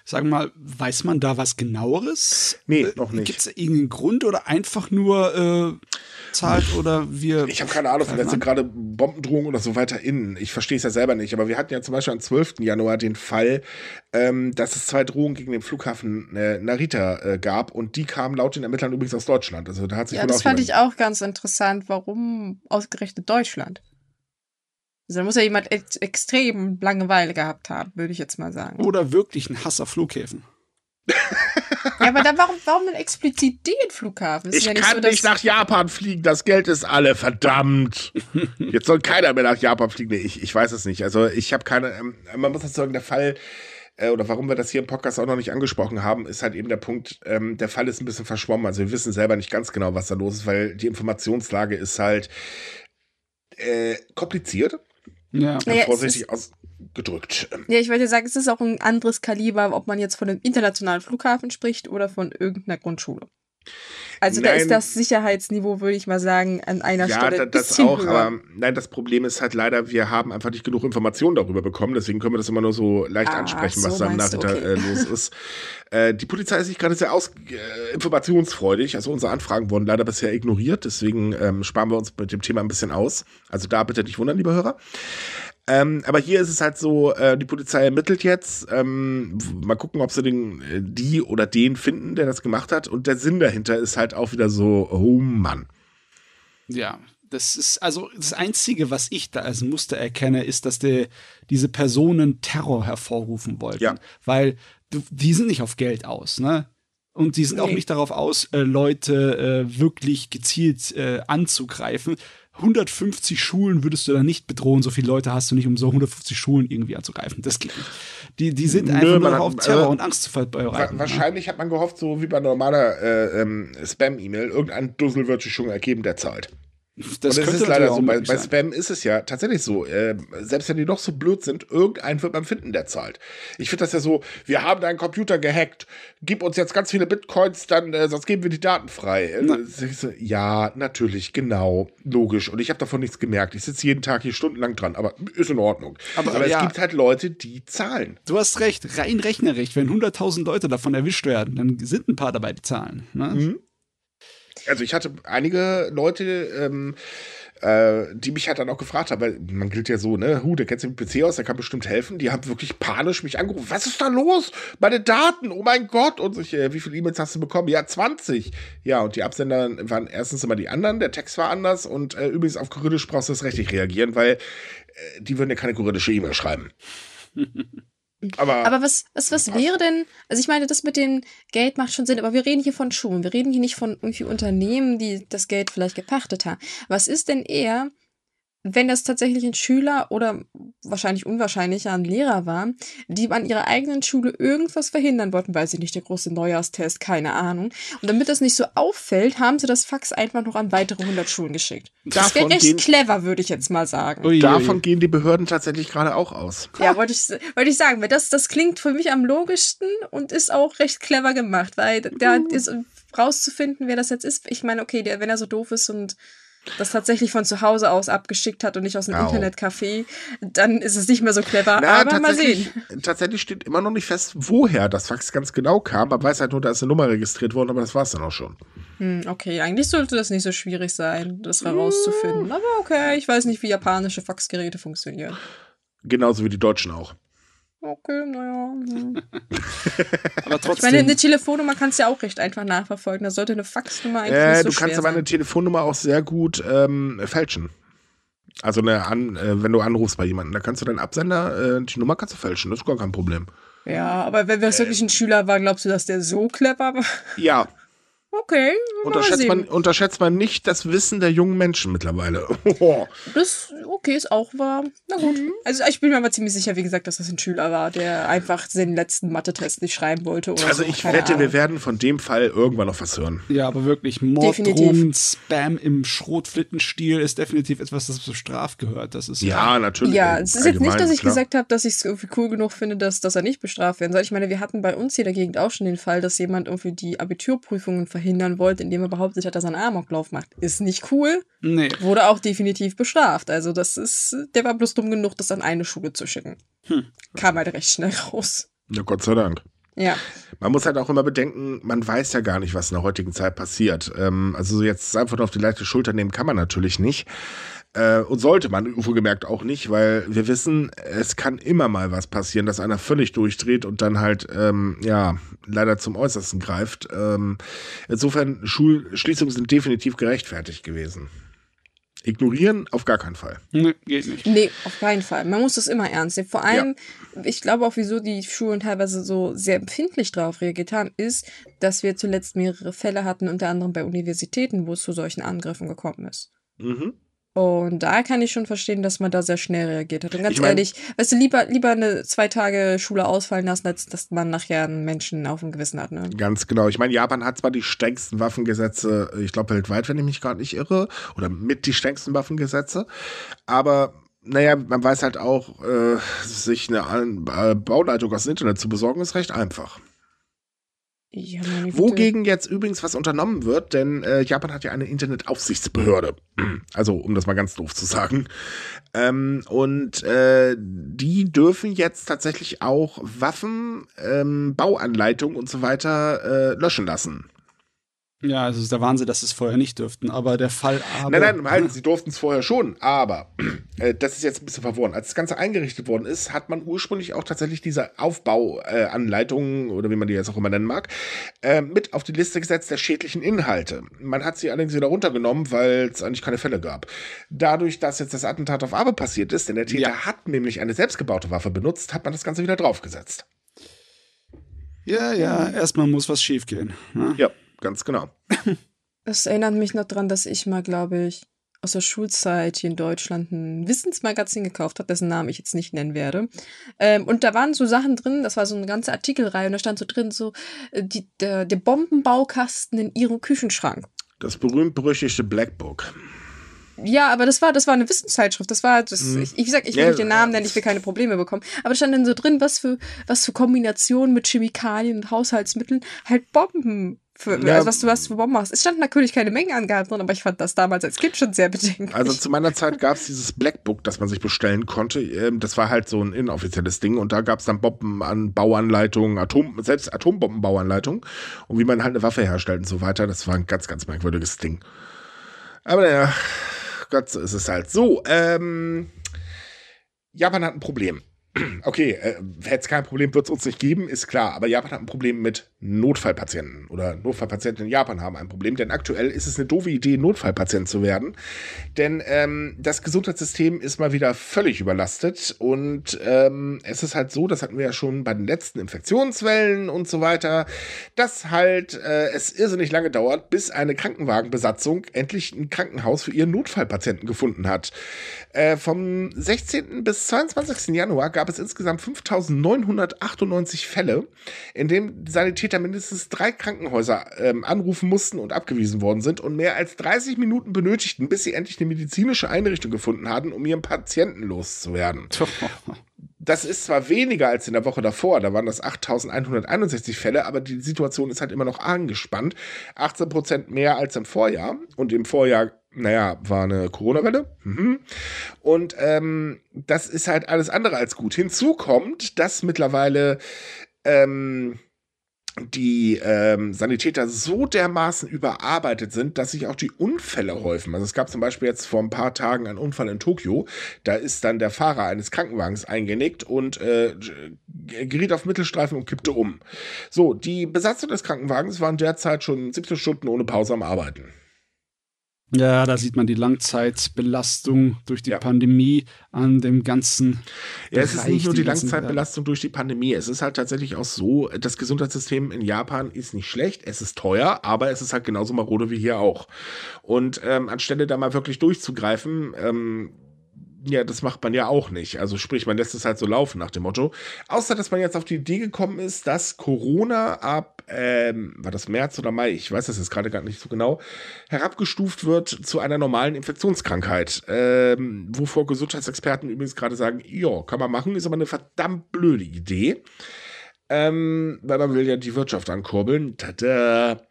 Sag mal, weiß man da was genaueres? Nee, äh, noch nicht. Gibt es irgendeinen Grund oder einfach nur äh, zahlt oder wir. Ich habe keine Ahnung, vielleicht sind gerade Bombendrohungen oder so weiter innen. Ich verstehe es ja selber nicht, aber wir hatten ja zum Beispiel am 12. Januar den Fall, ähm, dass es zwei Drohungen gegen den Flughafen äh, Narita äh, gab und die kamen laut den Ermittlern übrigens aus Deutschland. Also da hat sich ja, das fand ich auch ganz interessant. Warum ausgerechnet Deutschland? Also da muss ja jemand ex extrem Langeweile gehabt haben, würde ich jetzt mal sagen. Oder wirklich ein Hass auf Flughäfen. ja, aber dann warum, warum denn explizit den Flughafen? ich ja nicht kann so, nicht nach Japan fliegen, das Geld ist alle, verdammt. Jetzt soll keiner mehr nach Japan fliegen. Nee, ich, ich weiß es nicht. Also ich habe keine, ähm, man muss sagen, der Fall, äh, oder warum wir das hier im Podcast auch noch nicht angesprochen haben, ist halt eben der Punkt, ähm, der Fall ist ein bisschen verschwommen. Also wir wissen selber nicht ganz genau, was da los ist, weil die Informationslage ist halt äh, kompliziert ja. Naja, vorsichtig ausgedrückt. Ja, ich wollte sagen, es ist auch ein anderes Kaliber, ob man jetzt von einem internationalen Flughafen spricht oder von irgendeiner Grundschule. Also nein, da ist das Sicherheitsniveau, würde ich mal sagen, an einer ja, Stelle. Ja, das auch, höher. aber nein, das Problem ist halt leider, wir haben einfach nicht genug Informationen darüber bekommen, deswegen können wir das immer nur so leicht ah, ansprechen, so was da im Nachhinein okay. äh, los ist. äh, die Polizei ist nicht gerade sehr aus, äh, informationsfreudig, also unsere Anfragen wurden leider bisher ignoriert, deswegen ähm, sparen wir uns mit dem Thema ein bisschen aus. Also da bitte nicht wundern, liebe Hörer. Ähm, aber hier ist es halt so, äh, die Polizei ermittelt jetzt. Ähm, mal gucken, ob sie den, äh, die oder den finden, der das gemacht hat. Und der Sinn dahinter ist halt auch wieder so, oh Mann. Ja, das ist also das Einzige, was ich da als Muster erkenne, ist, dass die, diese Personen Terror hervorrufen wollten. Ja. Weil die sind nicht auf Geld aus, ne? Und die sind nee. auch nicht darauf aus, äh, Leute äh, wirklich gezielt äh, anzugreifen. 150 Schulen würdest du da nicht bedrohen, so viele Leute hast du nicht, um so 150 Schulen irgendwie anzugreifen. Das geht nicht. Die, die sind einfach Nö, nur hat, auf Terror also, und Angst zu verbreiten. Wahrscheinlich ja. hat man gehofft, so wie bei normaler äh, ähm, Spam-E-Mail, irgendein Dussel wird sich schon ergeben, der zahlt. Das und es ist leider so, bei, bei Spam ist es ja tatsächlich so, äh, selbst wenn die noch so blöd sind, irgendeinen wird man finden, der zahlt. Ich finde das ja so, wir haben deinen Computer gehackt, gib uns jetzt ganz viele Bitcoins, dann äh, sonst geben wir die Daten frei. Äh, so, ja, natürlich, genau, logisch. Und ich habe davon nichts gemerkt. Ich sitze jeden Tag hier stundenlang dran, aber ist in Ordnung. Aber, aber ja, es gibt halt Leute, die zahlen. Du hast recht, rein rechnerisch, wenn 100.000 Leute davon erwischt werden, dann sind ein paar dabei, die zahlen. Ne? Mhm also ich hatte einige Leute, ähm, äh, die mich halt dann auch gefragt haben, weil man gilt ja so, ne, hu, der kennt sich mit PC aus, der kann bestimmt helfen. Die haben wirklich panisch mich angerufen. Was ist da los? Meine Daten, oh mein Gott. Und ich, äh, wie viele E-Mails hast du bekommen? Ja, 20. Ja, und die Absender waren erstens immer die anderen, der Text war anders und äh, übrigens auf Kyrillisch brauchst du das richtig reagieren, weil äh, die würden ja keine kyrillische E-Mail schreiben. Aber, aber was, was, was wäre denn, also ich meine, das mit dem Geld macht schon Sinn, aber wir reden hier von Schulen, wir reden hier nicht von irgendwie Unternehmen, die das Geld vielleicht gepachtet haben. Was ist denn eher, wenn das tatsächlich ein Schüler oder wahrscheinlich unwahrscheinlicher ein Lehrer war, die an ihrer eigenen Schule irgendwas verhindern wollten, weiß ich nicht, der große Neujahrstest, keine Ahnung. Und damit das nicht so auffällt, haben sie das Fax einfach noch an weitere 100 Schulen geschickt. Das wäre echt gehen, clever, würde ich jetzt mal sagen. Ui, davon gehen die Behörden tatsächlich gerade auch aus. Ja, wollte ich, wollte ich sagen, weil das, das klingt für mich am logischsten und ist auch recht clever gemacht, weil da uh. ist rauszufinden, wer das jetzt ist. Ich meine, okay, der, wenn er so doof ist und das tatsächlich von zu Hause aus abgeschickt hat und nicht aus einem Au. Internetcafé, dann ist es nicht mehr so clever. Na, aber mal sehen. Tatsächlich steht immer noch nicht fest, woher das Fax ganz genau kam. Man weiß halt nur, da ist eine Nummer registriert worden, aber das war es dann auch schon. Hm, okay, eigentlich sollte das nicht so schwierig sein, das herauszufinden. Aber okay, ich weiß nicht, wie japanische Faxgeräte funktionieren. Genauso wie die deutschen auch. Okay, naja. Hm. aber trotzdem. Ich meine, eine Telefonnummer kannst du ja auch recht einfach nachverfolgen. Da sollte eine Faxnummer eigentlich äh, nicht so Du kannst aber eine Telefonnummer auch sehr gut ähm, fälschen. Also eine an, äh, wenn du anrufst bei jemandem, da kannst du deinen Absender, äh, die Nummer kannst du fälschen, das ist gar kein Problem. Ja, aber wenn das wirklich ein Schüler war, glaubst du, dass der so clever war? Ja, Okay. Unterschätzt man, unterschätzt man nicht das Wissen der jungen Menschen mittlerweile. das, okay, ist auch wahr. Na gut. Mhm. Also ich bin mir aber ziemlich sicher, wie gesagt, dass das ein Schüler war, der einfach den letzten Mathe-Test nicht schreiben wollte. also so. ich Keine wette, Ahnung. wir werden von dem Fall irgendwann noch was hören. Ja, aber wirklich, Morddrohungen, Spam im Schrotflittenstil ist definitiv etwas, das bestraft gehört. Das ist ja, natürlich. Ja, es ist jetzt nicht, dass ich klar. gesagt habe, dass ich es irgendwie cool genug finde, dass, dass er nicht bestraft werden soll. Ich meine, wir hatten bei uns hier in der Gegend auch schon den Fall, dass jemand irgendwie die Abiturprüfungen verhindern wollte, indem er behauptet hat, dass er einen Amoklauf macht. Ist nicht cool. Nee. Wurde auch definitiv bestraft. Also das ist, der war bloß dumm genug, das an eine Schule zu schicken. Hm. Kam halt recht schnell raus. Ja, Gott sei Dank. Ja. Man muss halt auch immer bedenken, man weiß ja gar nicht, was in der heutigen Zeit passiert. Ähm, also jetzt einfach auf die leichte Schulter nehmen kann man natürlich nicht. Äh, und sollte man wohlgemerkt auch nicht, weil wir wissen, es kann immer mal was passieren, dass einer völlig durchdreht und dann halt, ähm, ja, leider zum Äußersten greift. Ähm, insofern, Schulschließungen sind definitiv gerechtfertigt gewesen. Ignorieren auf gar keinen Fall. Nee, geht nicht. Nee, auf keinen Fall. Man muss das immer ernst nehmen. Vor allem, ja. ich glaube auch, wieso die Schulen teilweise so sehr empfindlich darauf reagiert haben, ist, dass wir zuletzt mehrere Fälle hatten, unter anderem bei Universitäten, wo es zu solchen Angriffen gekommen ist. Mhm. Und da kann ich schon verstehen, dass man da sehr schnell reagiert hat. Und ganz ich mein, ehrlich, weißt du, lieber, lieber eine zwei Tage Schule ausfallen lassen, als dass man nachher einen Menschen auf dem Gewissen hat. Ne? Ganz genau. Ich meine, Japan hat zwar die strengsten Waffengesetze, ich glaube weltweit, wenn ich mich gerade nicht irre, oder mit die strengsten Waffengesetze, aber naja, man weiß halt auch, äh, sich eine äh, Bauleitung aus dem Internet zu besorgen, ist recht einfach. Ja, Wogegen jetzt übrigens was unternommen wird, denn äh, Japan hat ja eine Internetaufsichtsbehörde. Also, um das mal ganz doof zu sagen. Ähm, und äh, die dürfen jetzt tatsächlich auch Waffen, ähm, Bauanleitungen und so weiter äh, löschen lassen. Ja, also ist der Wahnsinn, dass sie es vorher nicht dürften, aber der Fall aber. Nein, nein, halt, sie durften es vorher schon, aber äh, das ist jetzt ein bisschen verworren. Als das Ganze eingerichtet worden ist, hat man ursprünglich auch tatsächlich diese Aufbauanleitungen äh, oder wie man die jetzt auch immer nennen mag, äh, mit auf die Liste gesetzt der schädlichen Inhalte. Man hat sie allerdings wieder runtergenommen, weil es eigentlich keine Fälle gab. Dadurch, dass jetzt das Attentat auf Abe passiert ist, denn der Täter ja. hat nämlich eine selbstgebaute Waffe benutzt, hat man das Ganze wieder draufgesetzt. Ja, ja, erstmal muss was schiefgehen. Ne? Ja ganz genau. Das erinnert mich noch daran, dass ich mal, glaube ich, aus der Schulzeit hier in Deutschland ein Wissensmagazin gekauft habe, dessen Namen ich jetzt nicht nennen werde. Ähm, und da waren so Sachen drin, das war so eine ganze Artikelreihe und da stand so drin, so äh, die, der, der Bombenbaukasten in ihrem Küchenschrank. Das berühmt-berüchtigte Black Book. Ja, aber das war, das war eine Wissenszeitschrift. Das war, das, mhm. ich, ich sag, ich will ja, nicht den Namen nennen, ich will keine Probleme bekommen. Aber da stand dann so drin, was für, was für Kombinationen mit Chemikalien und Haushaltsmitteln halt Bomben für, ja, also was du was für Bomben machst. Es stand natürlich keine Mengenangaben drin, aber ich fand das damals als Kind schon sehr bedenklich. Also zu meiner Zeit gab es dieses Blackbook, das man sich bestellen konnte. Ähm, das war halt so ein inoffizielles Ding und da gab es dann Bomben an Bauanleitungen, Atom, selbst Atombombenbauanleitungen und wie man halt eine Waffe herstellt und so weiter. Das war ein ganz, ganz merkwürdiges Ding. Aber ja, Gott, so ist es halt. So, ähm, Japan hat ein Problem. Okay, äh, hätte es kein Problem, wird es uns nicht geben, ist klar. Aber Japan hat ein Problem mit Notfallpatienten oder Notfallpatienten in Japan haben ein Problem, denn aktuell ist es eine doofe Idee, Notfallpatient zu werden. Denn ähm, das Gesundheitssystem ist mal wieder völlig überlastet und ähm, es ist halt so, das hatten wir ja schon bei den letzten Infektionswellen und so weiter, dass halt äh, es irrsinnig lange dauert, bis eine Krankenwagenbesatzung endlich ein Krankenhaus für ihren Notfallpatienten gefunden hat. Äh, vom 16. bis 22. Januar gab es insgesamt 5998 Fälle, in denen Sanitär Täter mindestens drei Krankenhäuser ähm, anrufen mussten und abgewiesen worden sind und mehr als 30 Minuten benötigten, bis sie endlich eine medizinische Einrichtung gefunden hatten, um ihren Patienten loszuwerden. Das ist zwar weniger als in der Woche davor, da waren das 8161 Fälle, aber die Situation ist halt immer noch angespannt. 18 Prozent mehr als im Vorjahr und im Vorjahr naja, war eine Corona-Welle. Mhm. Und ähm, das ist halt alles andere als gut. Hinzu kommt, dass mittlerweile ähm, die ähm, Sanitäter so dermaßen überarbeitet sind, dass sich auch die Unfälle häufen. Also es gab zum Beispiel jetzt vor ein paar Tagen einen Unfall in Tokio. Da ist dann der Fahrer eines Krankenwagens eingenickt und äh, geriet auf Mittelstreifen und kippte um. So, die Besatzung des Krankenwagens waren derzeit schon 17 Stunden ohne Pause am Arbeiten. Ja, da sieht man die Langzeitbelastung durch die ja. Pandemie an dem ganzen. Ja, es ist nicht nur die, die Langzeitbelastung durch die Pandemie. Es ist halt tatsächlich auch so, das Gesundheitssystem in Japan ist nicht schlecht. Es ist teuer, aber es ist halt genauso marode wie hier auch. Und ähm, anstelle da mal wirklich durchzugreifen, ähm, ja, das macht man ja auch nicht. Also sprich, man lässt es halt so laufen nach dem Motto. Außer, dass man jetzt auf die Idee gekommen ist, dass Corona ab, ähm, war das März oder Mai, ich weiß das jetzt gerade gar nicht so genau, herabgestuft wird zu einer normalen Infektionskrankheit. Ähm, wovor Gesundheitsexperten übrigens gerade sagen, ja, kann man machen, ist aber eine verdammt blöde Idee. Ähm, weil man will ja die Wirtschaft ankurbeln. Tada.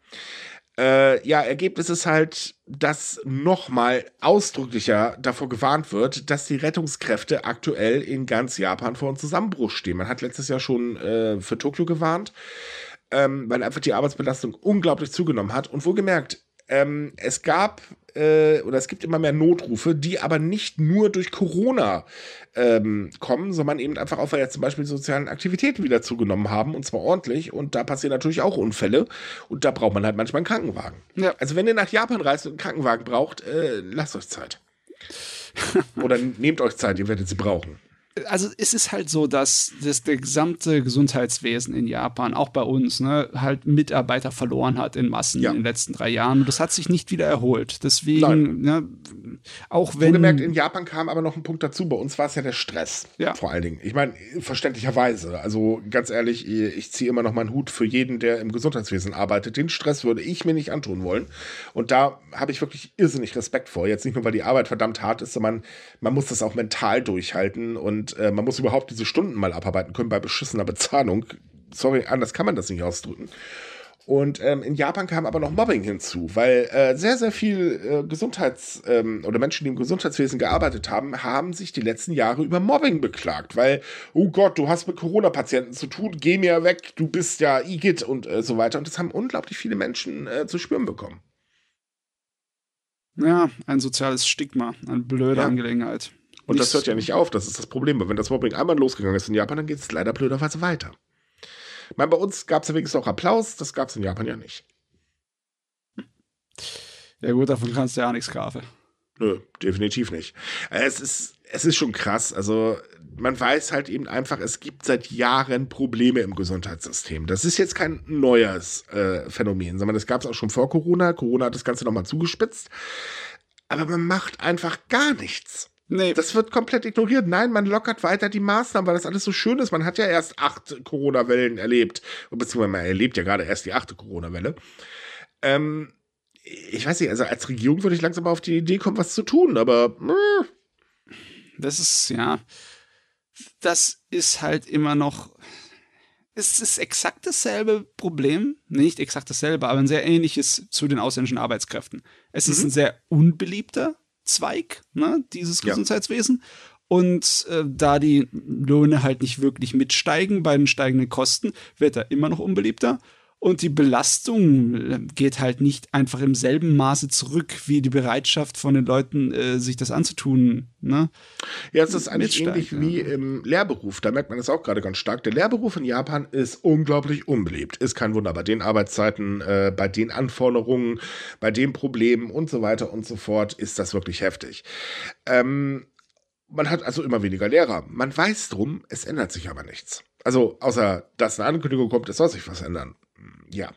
Äh, ja, Ergebnis ist halt, dass nochmal ausdrücklicher davor gewarnt wird, dass die Rettungskräfte aktuell in ganz Japan vor einem Zusammenbruch stehen. Man hat letztes Jahr schon äh, für Tokio gewarnt, ähm, weil einfach die Arbeitsbelastung unglaublich zugenommen hat. Und wohlgemerkt, ähm, es gab äh, oder es gibt immer mehr Notrufe, die aber nicht nur durch Corona ähm, kommen, sondern eben einfach auch, weil ja zum Beispiel die sozialen Aktivitäten wieder zugenommen haben und zwar ordentlich und da passieren natürlich auch Unfälle und da braucht man halt manchmal einen Krankenwagen. Ja. Also wenn ihr nach Japan reist und einen Krankenwagen braucht, äh, lasst euch Zeit. oder nehmt euch Zeit, ihr werdet sie brauchen also es ist halt so, dass, der gesamte Gesundheitswesen in Japan, auch bei uns, ne, halt Mitarbeiter verloren hat in Massen ja. in den letzten drei Jahren. Und das hat sich nicht wieder erholt. Deswegen, ne, auch wenn. gemerkt, in Japan kam aber noch ein Punkt dazu. Bei uns war es ja der Stress. Ja. Vor allen Dingen. Ich meine, verständlicherweise. Also ganz ehrlich, ich ziehe immer noch meinen Hut für jeden, der im Gesundheitswesen arbeitet. Den Stress würde ich mir nicht antun wollen. Und da habe ich wirklich irrsinnig Respekt vor. Jetzt nicht nur, weil die Arbeit verdammt hart ist, sondern man muss das auch mental durchhalten und und äh, man muss überhaupt diese Stunden mal abarbeiten können bei beschissener Bezahlung. Sorry, anders kann man das nicht ausdrücken. Und ähm, in Japan kam aber noch Mobbing hinzu, weil äh, sehr, sehr viel äh, Gesundheits- ähm, oder Menschen, die im Gesundheitswesen gearbeitet haben, haben sich die letzten Jahre über Mobbing beklagt, weil, oh Gott, du hast mit Corona-Patienten zu tun, geh mir weg, du bist ja IGIT und äh, so weiter. Und das haben unglaublich viele Menschen äh, zu spüren bekommen. Ja, ein soziales Stigma, eine blöde ja. Angelegenheit. Und das hört ja nicht auf, das ist das Problem. Weil wenn das Mobbing einmal losgegangen ist in Japan, dann geht es leider blöderweise weiter. Ich meine, bei uns gab es ja wenigstens auch Applaus, das gab es in Japan ja nicht. Ja gut, davon kannst du ja auch nichts kaufen. Nö, definitiv nicht. Es ist, es ist schon krass. Also man weiß halt eben einfach, es gibt seit Jahren Probleme im Gesundheitssystem. Das ist jetzt kein neues äh, Phänomen, sondern das gab es auch schon vor Corona. Corona hat das Ganze nochmal zugespitzt. Aber man macht einfach gar nichts. Nee. Das wird komplett ignoriert. Nein, man lockert weiter die Maßnahmen, weil das alles so schön ist. Man hat ja erst acht Corona-Wellen erlebt. Beziehungsweise man erlebt ja gerade erst die achte Corona-Welle. Ähm, ich weiß nicht, also als Regierung würde ich langsam mal auf die Idee kommen, was zu tun, aber. Äh. Das ist, ja. Das ist halt immer noch. Es ist exakt dasselbe Problem. Nicht exakt dasselbe, aber ein sehr ähnliches zu den ausländischen Arbeitskräften. Es mhm. ist ein sehr unbeliebter Zweig ne, dieses Gesundheitswesen. Ja. Und äh, da die Löhne halt nicht wirklich mitsteigen bei den steigenden Kosten, wird er immer noch unbeliebter. Und die Belastung äh, geht halt nicht einfach im selben Maße zurück, wie die Bereitschaft von den Leuten, äh, sich das anzutun. Ne? Ja, es ist eigentlich ähnlich ja. wie im Lehrberuf. Da merkt man das auch gerade ganz stark. Der Lehrberuf in Japan ist unglaublich unbeliebt. Ist kein Wunder. Bei den Arbeitszeiten, äh, bei den Anforderungen, bei den Problemen und so weiter und so fort ist das wirklich heftig. Ähm, man hat also immer weniger Lehrer. Man weiß drum, es ändert sich aber nichts. Also, außer dass eine Ankündigung kommt, es soll sich was ändern ja.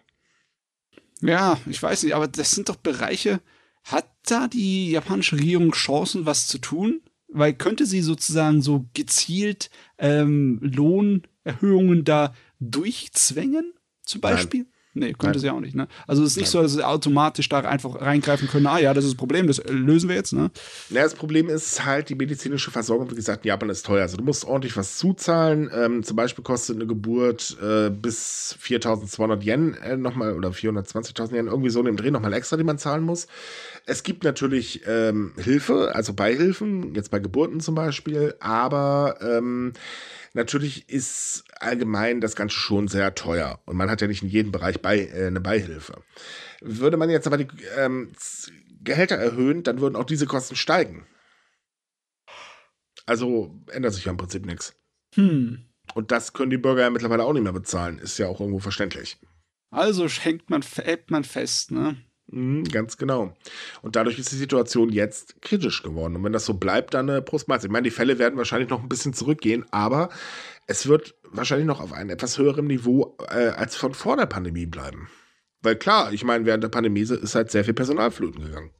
Ja, ich weiß nicht, aber das sind doch Bereiche. Hat da die japanische Regierung Chancen, was zu tun? Weil könnte sie sozusagen so gezielt ähm, Lohnerhöhungen da durchzwängen, zum Beispiel? Nein. Nee, könnte Nein. sie auch nicht, ne? Also es ist nicht Nein. so, dass sie automatisch da einfach reingreifen können, ah ja, das ist das Problem, das lösen wir jetzt, ne? Ja, das Problem ist halt, die medizinische Versorgung, wie gesagt, in Japan ist teuer. Also du musst ordentlich was zuzahlen. Ähm, zum Beispiel kostet eine Geburt äh, bis 4200 Yen äh, nochmal oder 420.000 Yen, irgendwie so in dem Dreh nochmal extra, die man zahlen muss. Es gibt natürlich ähm, Hilfe, also Beihilfen, jetzt bei Geburten zum Beispiel, aber ähm, Natürlich ist allgemein das Ganze schon sehr teuer und man hat ja nicht in jedem Bereich bei, äh, eine Beihilfe. Würde man jetzt aber die ähm, Gehälter erhöhen, dann würden auch diese Kosten steigen. Also ändert sich ja im Prinzip nichts. Hm. Und das können die Bürger ja mittlerweile auch nicht mehr bezahlen. Ist ja auch irgendwo verständlich. Also hängt man, hält man fest, ne? Mhm, ganz genau. Und dadurch ist die Situation jetzt kritisch geworden. Und wenn das so bleibt, dann äh, Prost Ich meine, die Fälle werden wahrscheinlich noch ein bisschen zurückgehen, aber es wird wahrscheinlich noch auf einem etwas höherem Niveau äh, als von vor der Pandemie bleiben. Weil klar, ich meine, während der Pandemie ist halt sehr viel Personal flöten gegangen.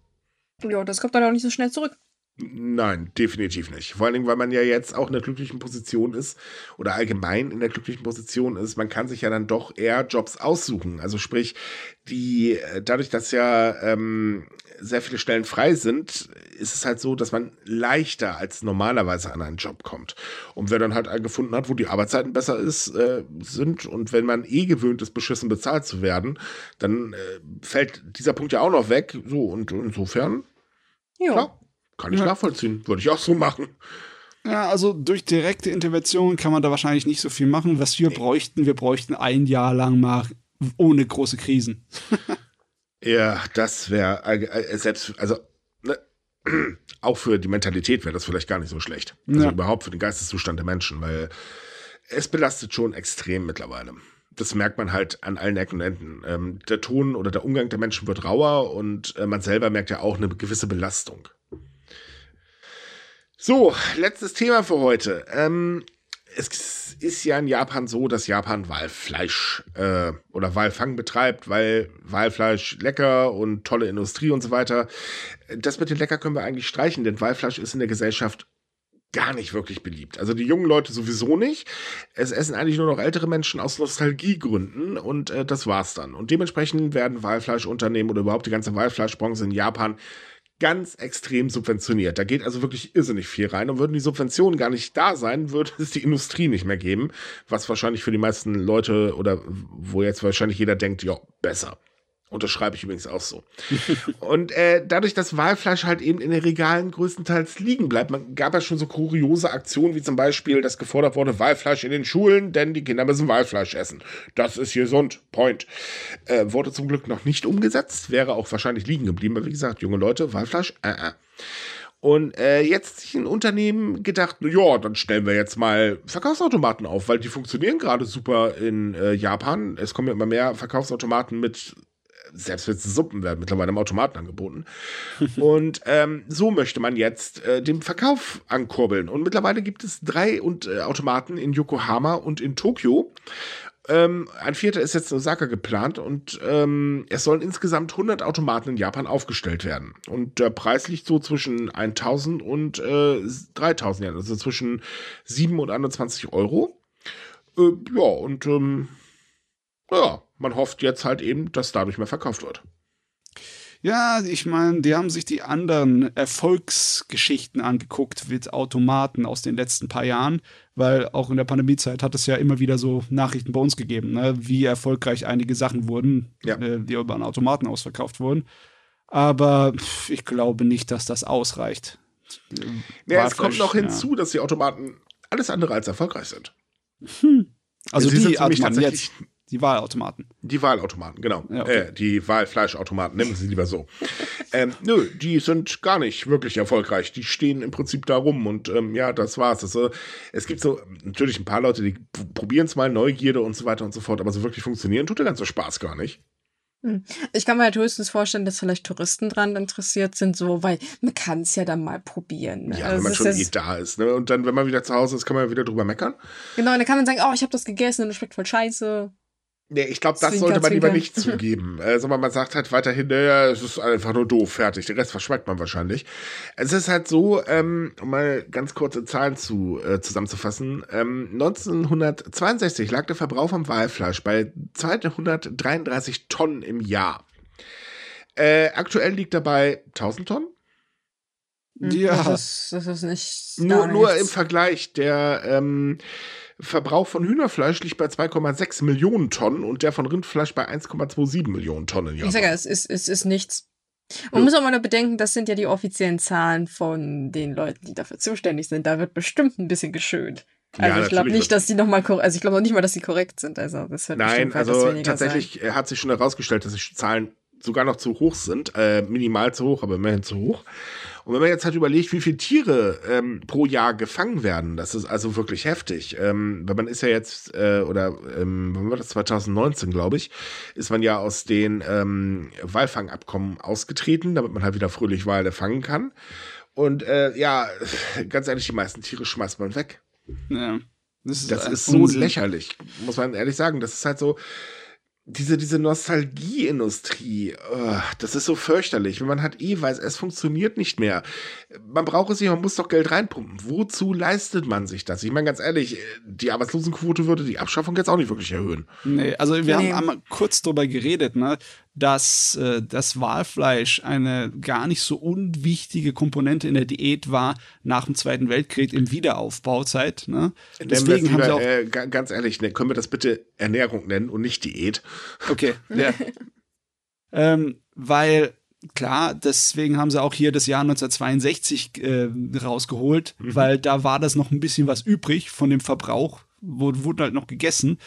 Ja, das kommt dann auch nicht so schnell zurück. Nein, definitiv nicht. Vor allen Dingen, weil man ja jetzt auch in der glücklichen Position ist oder allgemein in der glücklichen Position ist. Man kann sich ja dann doch eher Jobs aussuchen. Also sprich, die äh, dadurch, dass ja ähm, sehr viele Stellen frei sind, ist es halt so, dass man leichter als normalerweise an einen Job kommt. Und wer dann halt einen gefunden hat, wo die Arbeitszeiten besser ist, äh, sind und wenn man eh gewöhnt ist, beschissen bezahlt zu werden, dann äh, fällt dieser Punkt ja auch noch weg. So und insofern. Ja. Klar, kann ich ja. nachvollziehen. Würde ich auch so machen. Ja, also durch direkte Intervention kann man da wahrscheinlich nicht so viel machen. Was wir nee. bräuchten, wir bräuchten ein Jahr lang mal ohne große Krisen. ja, das wäre äh, äh, selbst, also ne, auch für die Mentalität wäre das vielleicht gar nicht so schlecht. Also ja. überhaupt für den Geisteszustand der Menschen, weil es belastet schon extrem mittlerweile. Das merkt man halt an allen Ecken und Enden. Ähm, der Ton oder der Umgang der Menschen wird rauer und äh, man selber merkt ja auch eine gewisse Belastung. So, letztes Thema für heute. Ähm, es ist ja in Japan so, dass Japan Walfleisch äh, oder Walfang betreibt, weil Walfleisch lecker und tolle Industrie und so weiter. Das mit den lecker können wir eigentlich streichen, denn Walfleisch ist in der Gesellschaft gar nicht wirklich beliebt. Also die jungen Leute sowieso nicht. Es essen eigentlich nur noch ältere Menschen aus Nostalgiegründen und äh, das war's dann. Und dementsprechend werden Walfleischunternehmen oder überhaupt die ganze Walfleischbranche in Japan ganz extrem subventioniert. Da geht also wirklich irrsinnig viel rein. Und würden die Subventionen gar nicht da sein, würde es die Industrie nicht mehr geben. Was wahrscheinlich für die meisten Leute oder wo jetzt wahrscheinlich jeder denkt, ja, besser. Unterschreibe ich übrigens auch so. und äh, dadurch, dass Walfleisch halt eben in den Regalen größtenteils liegen bleibt, man gab ja schon so kuriose Aktionen, wie zum Beispiel, dass gefordert wurde, Walfleisch in den Schulen, denn die Kinder müssen Walfleisch essen. Das ist gesund. Point. Äh, wurde zum Glück noch nicht umgesetzt, wäre auch wahrscheinlich liegen geblieben, aber wie gesagt, junge Leute, Walfleisch, äh, äh. Und äh, jetzt sich ein Unternehmen gedacht, ja, dann stellen wir jetzt mal Verkaufsautomaten auf, weil die funktionieren gerade super in äh, Japan. Es kommen ja immer mehr Verkaufsautomaten mit selbst es Suppen werden mittlerweile im Automaten angeboten. und ähm, so möchte man jetzt äh, den Verkauf ankurbeln. Und mittlerweile gibt es drei und, äh, Automaten in Yokohama und in Tokio. Ähm, ein vierter ist jetzt in Osaka geplant und ähm, es sollen insgesamt 100 Automaten in Japan aufgestellt werden. Und der Preis liegt so zwischen 1000 und äh, 3000 Yen, also zwischen 7 und 21 Euro. Äh, ja, und ähm, ja, man hofft jetzt halt eben, dass dadurch mehr verkauft wird. Ja, ich meine, die haben sich die anderen Erfolgsgeschichten angeguckt mit Automaten aus den letzten paar Jahren, weil auch in der Pandemiezeit hat es ja immer wieder so Nachrichten bei uns gegeben, ne, wie erfolgreich einige Sachen wurden, ja. äh, die über einen Automaten ausverkauft wurden. Aber ich glaube nicht, dass das ausreicht. Ja, es kommt noch hinzu, ja. dass die Automaten alles andere als erfolgreich sind. Hm. Also ja, die Automaten jetzt. Die Wahlautomaten. Die Wahlautomaten, genau. Ja, okay. äh, die Wahlfleischautomaten, nennen Sie lieber so. ähm, nö, die sind gar nicht wirklich erfolgreich. Die stehen im Prinzip da rum und ähm, ja, das war's. Also, es gibt so natürlich ein paar Leute, die probieren es mal, Neugierde und so weiter und so fort, aber so wirklich funktionieren tut der ganze Spaß gar nicht. Hm. Ich kann mir halt höchstens vorstellen, dass vielleicht Touristen dran interessiert sind, so, weil man kann es ja dann mal probieren. Ne? Ja, also wenn man schon eh da ist. Ne? Und dann, wenn man wieder zu Hause ist, kann man wieder drüber meckern. Genau, und dann kann man sagen, oh, ich habe das gegessen und es schmeckt voll scheiße. Nee, ich glaube, das Zwinker, sollte man Zwinker. lieber nicht zugeben. Also man sagt halt weiterhin, naja, es ist einfach nur doof, fertig. Den Rest verschweigt man wahrscheinlich. Es ist halt so, ähm, um mal ganz kurze Zahlen zu, äh, zusammenzufassen. Ähm, 1962 lag der Verbrauch von Walfleisch bei 233 Tonnen im Jahr. Äh, aktuell liegt er bei 1000 Tonnen. Ja. Das ist, das ist nicht. Nur, nur im Vergleich der, ähm, Verbrauch von Hühnerfleisch liegt bei 2,6 Millionen Tonnen und der von Rindfleisch bei 1,27 Millionen Tonnen. Ich sage ja, es ist, es ist nichts. Man ja. muss auch mal nur bedenken, das sind ja die offiziellen Zahlen von den Leuten, die dafür zuständig sind. Da wird bestimmt ein bisschen geschönt. Also ja, ich glaube nicht, dass die nochmal also ich glaube noch nicht mal, dass sie korrekt sind. Also das wird Nein, also tatsächlich sein. hat sich schon herausgestellt, dass die Zahlen sogar noch zu hoch sind, äh, minimal zu hoch, aber immerhin zu hoch. Und wenn man jetzt halt überlegt, wie viele Tiere ähm, pro Jahr gefangen werden, das ist also wirklich heftig. Ähm, weil man ist ja jetzt, äh, oder ähm, wann war das, 2019, glaube ich, ist man ja aus den ähm, Walfangabkommen ausgetreten, damit man halt wieder fröhlich Wale fangen kann. Und äh, ja, ganz ehrlich, die meisten Tiere schmeißt man weg. Ja. Das ist, das ist so lächerlich, muss man ehrlich sagen. Das ist halt so, diese, diese Nostalgieindustrie, oh, das ist so fürchterlich. Wenn man hat eh weiß, es funktioniert nicht mehr. Man braucht es nicht, man muss doch Geld reinpumpen. Wozu leistet man sich das? Ich meine, ganz ehrlich, die Arbeitslosenquote würde die Abschaffung jetzt auch nicht wirklich erhöhen. Nee, also wir nee. haben einmal kurz drüber geredet, ne, dass äh, das Walfleisch eine gar nicht so unwichtige Komponente in der Diät war nach dem Zweiten Weltkrieg im Wiederaufbauzeit. Ne? Deswegen lieber, haben sie auch äh, ganz ehrlich, ne, können wir das bitte Ernährung nennen und nicht Diät? Okay, ja. ähm, weil klar, deswegen haben sie auch hier das Jahr 1962 äh, rausgeholt, mhm. weil da war das noch ein bisschen was übrig von dem Verbrauch, wurde, wurde halt noch gegessen.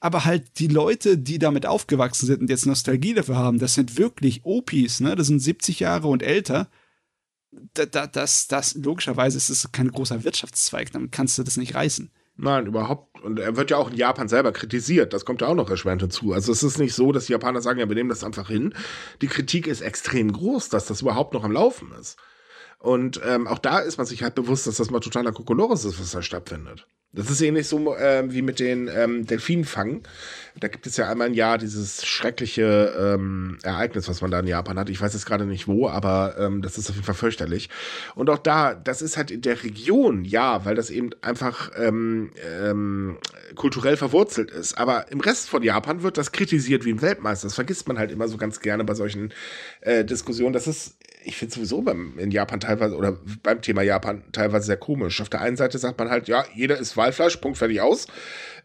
Aber halt die Leute, die damit aufgewachsen sind und jetzt Nostalgie dafür haben, das sind wirklich Opis, ne? Das sind 70 Jahre und älter. Da, da, das, das, logischerweise ist es kein großer Wirtschaftszweig, damit kannst du das nicht reißen. Nein, überhaupt. Und er wird ja auch in Japan selber kritisiert. Das kommt ja auch noch erschwerend hinzu. Also es ist nicht so, dass die Japaner sagen, ja, wir nehmen das einfach hin. Die Kritik ist extrem groß, dass das überhaupt noch am Laufen ist. Und ähm, auch da ist man sich halt bewusst, dass das mal totaler Kokolores ist, was da stattfindet. Das ist ähnlich so äh, wie mit den ähm, Delfinfangen. Da gibt es ja einmal im Jahr dieses schreckliche ähm, Ereignis, was man da in Japan hat. Ich weiß jetzt gerade nicht wo, aber ähm, das ist auf jeden Fall fürchterlich. Und auch da, das ist halt in der Region, ja, weil das eben einfach ähm, ähm, kulturell verwurzelt ist. Aber im Rest von Japan wird das kritisiert wie ein Weltmeister. Das vergisst man halt immer so ganz gerne bei solchen äh, Diskussionen. Das ist ich finde sowieso beim, in Japan teilweise oder beim Thema Japan teilweise sehr komisch. Auf der einen Seite sagt man halt, ja, jeder ist Walfleisch, Punkt, fertig aus.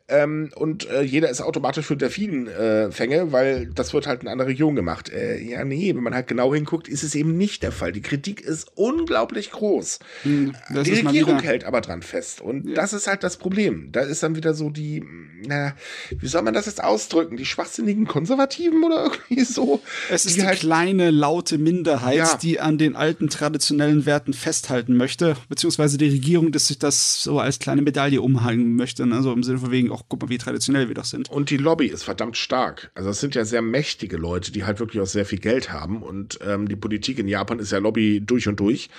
Ähm, und äh, jeder ist automatisch für Delfinfänge, äh, weil das wird halt in einer Region gemacht. Äh, ja, nee, wenn man halt genau hinguckt, ist es eben nicht der Fall. Die Kritik ist unglaublich groß. Hm, die Regierung hält aber dran fest. Und ja. das ist halt das Problem. Da ist dann wieder so die, na, wie soll man das jetzt ausdrücken? Die schwachsinnigen Konservativen oder irgendwie so? Es ist die, die halt, kleine, laute Minderheit, ja. die an den alten traditionellen Werten festhalten möchte, beziehungsweise die Regierung, dass sich das so als kleine Medaille umhängen möchte. Also im Sinne von wegen, auch guck mal, wie traditionell wir doch sind. Und die Lobby ist verdammt stark. Also es sind ja sehr mächtige Leute, die halt wirklich auch sehr viel Geld haben. Und ähm, die Politik in Japan ist ja Lobby durch und durch.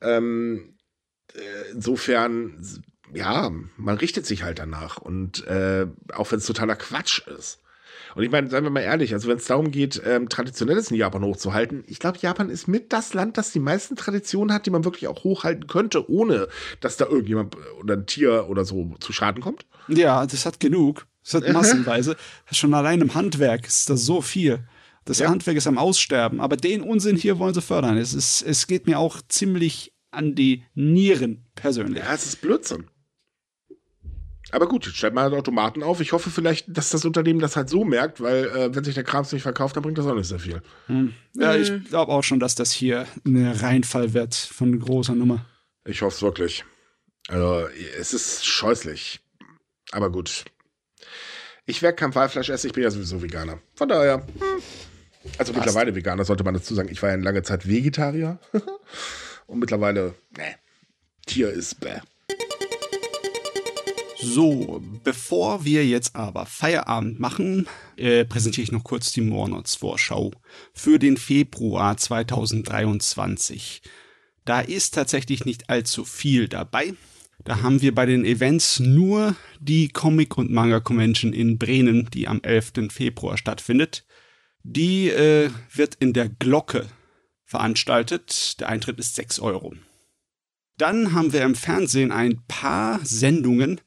Ähm, äh, insofern, ja, man richtet sich halt danach. Und äh, auch wenn es totaler Quatsch ist. Und ich meine, seien wir mal ehrlich, also wenn es darum geht, ähm, Traditionelles in Japan hochzuhalten, ich glaube, Japan ist mit das Land, das die meisten Traditionen hat, die man wirklich auch hochhalten könnte, ohne dass da irgendjemand oder ein Tier oder so zu Schaden kommt. Ja, das hat genug. Das hat massenweise. Schon allein im Handwerk ist das so viel. Das ja. Handwerk ist am Aussterben, aber den Unsinn hier wollen sie fördern. Es, ist, es geht mir auch ziemlich an die Nieren persönlich. Ja, es ist Blödsinn. Aber gut, jetzt stellt man halt Automaten auf. Ich hoffe vielleicht, dass das Unternehmen das halt so merkt, weil äh, wenn sich der Kram nicht verkauft, dann bringt das auch nicht sehr viel. Hm. Ja, ich glaube auch schon, dass das hier eine Reinfall wird von großer Nummer. Ich hoffe es wirklich. Also, es ist scheußlich. Aber gut. Ich werde kein Walfleisch essen, ich bin ja sowieso Veganer. Von daher. Hm. Also Passt. mittlerweile Veganer, sollte man dazu sagen. Ich war ja eine lange Zeit Vegetarier. Und mittlerweile, ne, Tier ist bäh. So, bevor wir jetzt aber Feierabend machen, äh, präsentiere ich noch kurz die Monatsvorschau für den Februar 2023. Da ist tatsächlich nicht allzu viel dabei. Da haben wir bei den Events nur die Comic- und Manga-Convention in Bremen, die am 11. Februar stattfindet. Die äh, wird in der Glocke veranstaltet. Der Eintritt ist 6 Euro. Dann haben wir im Fernsehen ein paar Sendungen,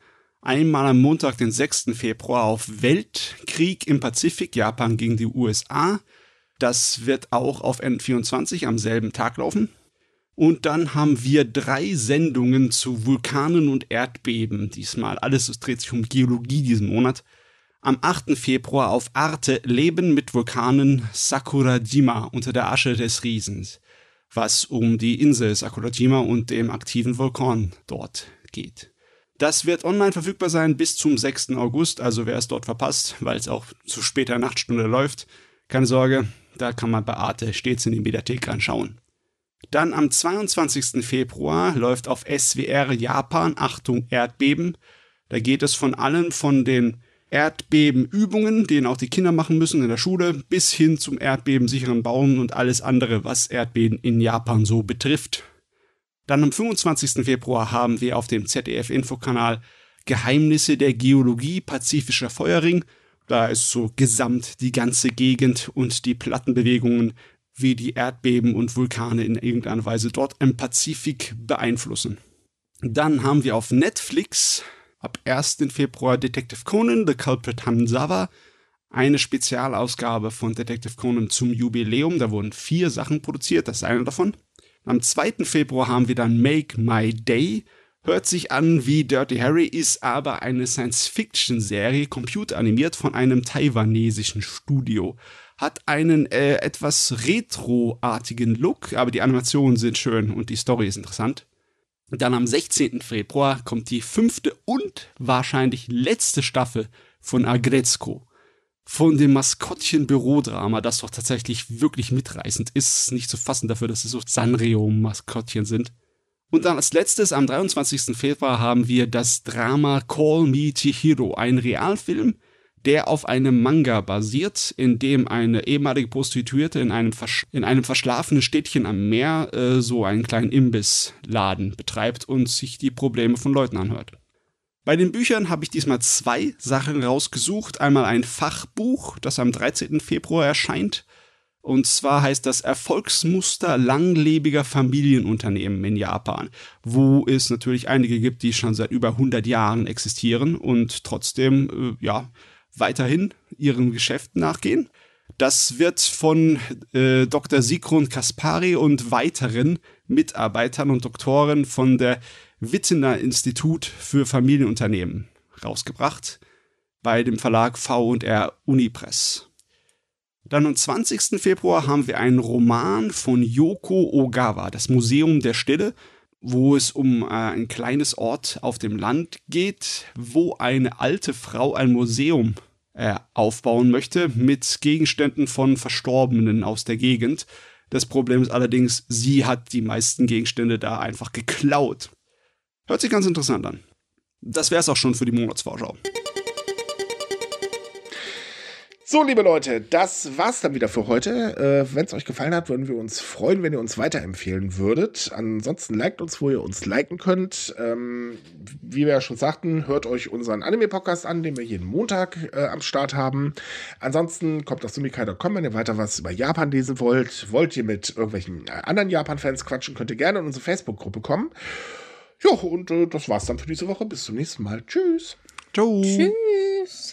Einmal am Montag, den 6. Februar auf Weltkrieg im Pazifik, Japan gegen die USA. Das wird auch auf N24 am selben Tag laufen. Und dann haben wir drei Sendungen zu Vulkanen und Erdbeben. Diesmal alles es dreht sich um Geologie diesen Monat. Am 8. Februar auf Arte Leben mit Vulkanen Sakurajima unter der Asche des Riesens. Was um die Insel Sakurajima und dem aktiven Vulkan dort geht. Das wird online verfügbar sein bis zum 6. August, also wer es dort verpasst, weil es auch zu später Nachtstunde läuft, keine Sorge, da kann man bei Arte stets in die Mediathek anschauen. Dann am 22. Februar läuft auf SWR Japan Achtung Erdbeben. Da geht es von allen von den Erdbebenübungen, denen auch die Kinder machen müssen in der Schule, bis hin zum erdbebensicheren Bauen und alles andere, was Erdbeben in Japan so betrifft. Dann am 25. Februar haben wir auf dem ZDF-Infokanal Geheimnisse der Geologie Pazifischer Feuerring, Da ist so gesamt die ganze Gegend und die Plattenbewegungen wie die Erdbeben und Vulkane in irgendeiner Weise dort im Pazifik beeinflussen. Dann haben wir auf Netflix ab 1. Februar Detective Conan, The Culprit Hanzawa, eine Spezialausgabe von Detective Conan zum Jubiläum. Da wurden vier Sachen produziert, das ist eine davon. Am 2. Februar haben wir dann Make My Day. Hört sich an wie Dirty Harry, ist aber eine Science-Fiction-Serie, computeranimiert von einem taiwanesischen Studio. Hat einen äh, etwas retro-artigen Look, aber die Animationen sind schön und die Story ist interessant. Dann am 16. Februar kommt die fünfte und wahrscheinlich letzte Staffel von Agretzko von dem Maskottchen-Bürodrama, das doch tatsächlich wirklich mitreißend ist, nicht zu fassen dafür, dass es so Sanrio-Maskottchen sind. Und dann als letztes, am 23. Februar, haben wir das Drama Call Me Chihiro, ein Realfilm, der auf einem Manga basiert, in dem eine ehemalige Prostituierte in einem, in einem verschlafenen Städtchen am Meer äh, so einen kleinen Imbissladen betreibt und sich die Probleme von Leuten anhört. Bei den Büchern habe ich diesmal zwei Sachen rausgesucht. Einmal ein Fachbuch, das am 13. Februar erscheint. Und zwar heißt das Erfolgsmuster langlebiger Familienunternehmen in Japan, wo es natürlich einige gibt, die schon seit über 100 Jahren existieren und trotzdem, äh, ja, weiterhin ihren Geschäften nachgehen. Das wird von äh, Dr. Sigrun Kaspari und weiteren Mitarbeitern und Doktoren von der Wittener Institut für Familienunternehmen rausgebracht bei dem Verlag V&R Unipress. Dann am 20. Februar haben wir einen Roman von Yoko Ogawa, das Museum der Stille, wo es um äh, ein kleines Ort auf dem Land geht, wo eine alte Frau ein Museum äh, aufbauen möchte mit Gegenständen von Verstorbenen aus der Gegend. Das Problem ist allerdings, sie hat die meisten Gegenstände da einfach geklaut. Hört sich ganz interessant an. Das wäre es auch schon für die Monatsvorschau. So, liebe Leute, das war's dann wieder für heute. Äh, wenn es euch gefallen hat, würden wir uns freuen, wenn ihr uns weiterempfehlen würdet. Ansonsten liked uns, wo ihr uns liken könnt. Ähm, wie wir ja schon sagten, hört euch unseren Anime-Podcast an, den wir jeden Montag äh, am Start haben. Ansonsten kommt auf sumikai.com, wenn ihr weiter was über Japan lesen wollt. Wollt ihr mit irgendwelchen äh, anderen Japan-Fans quatschen, könnt ihr gerne in unsere Facebook-Gruppe kommen. Ja, und äh, das war's dann für diese Woche. Bis zum nächsten Mal. Tschüss. Ciao. Tschüss.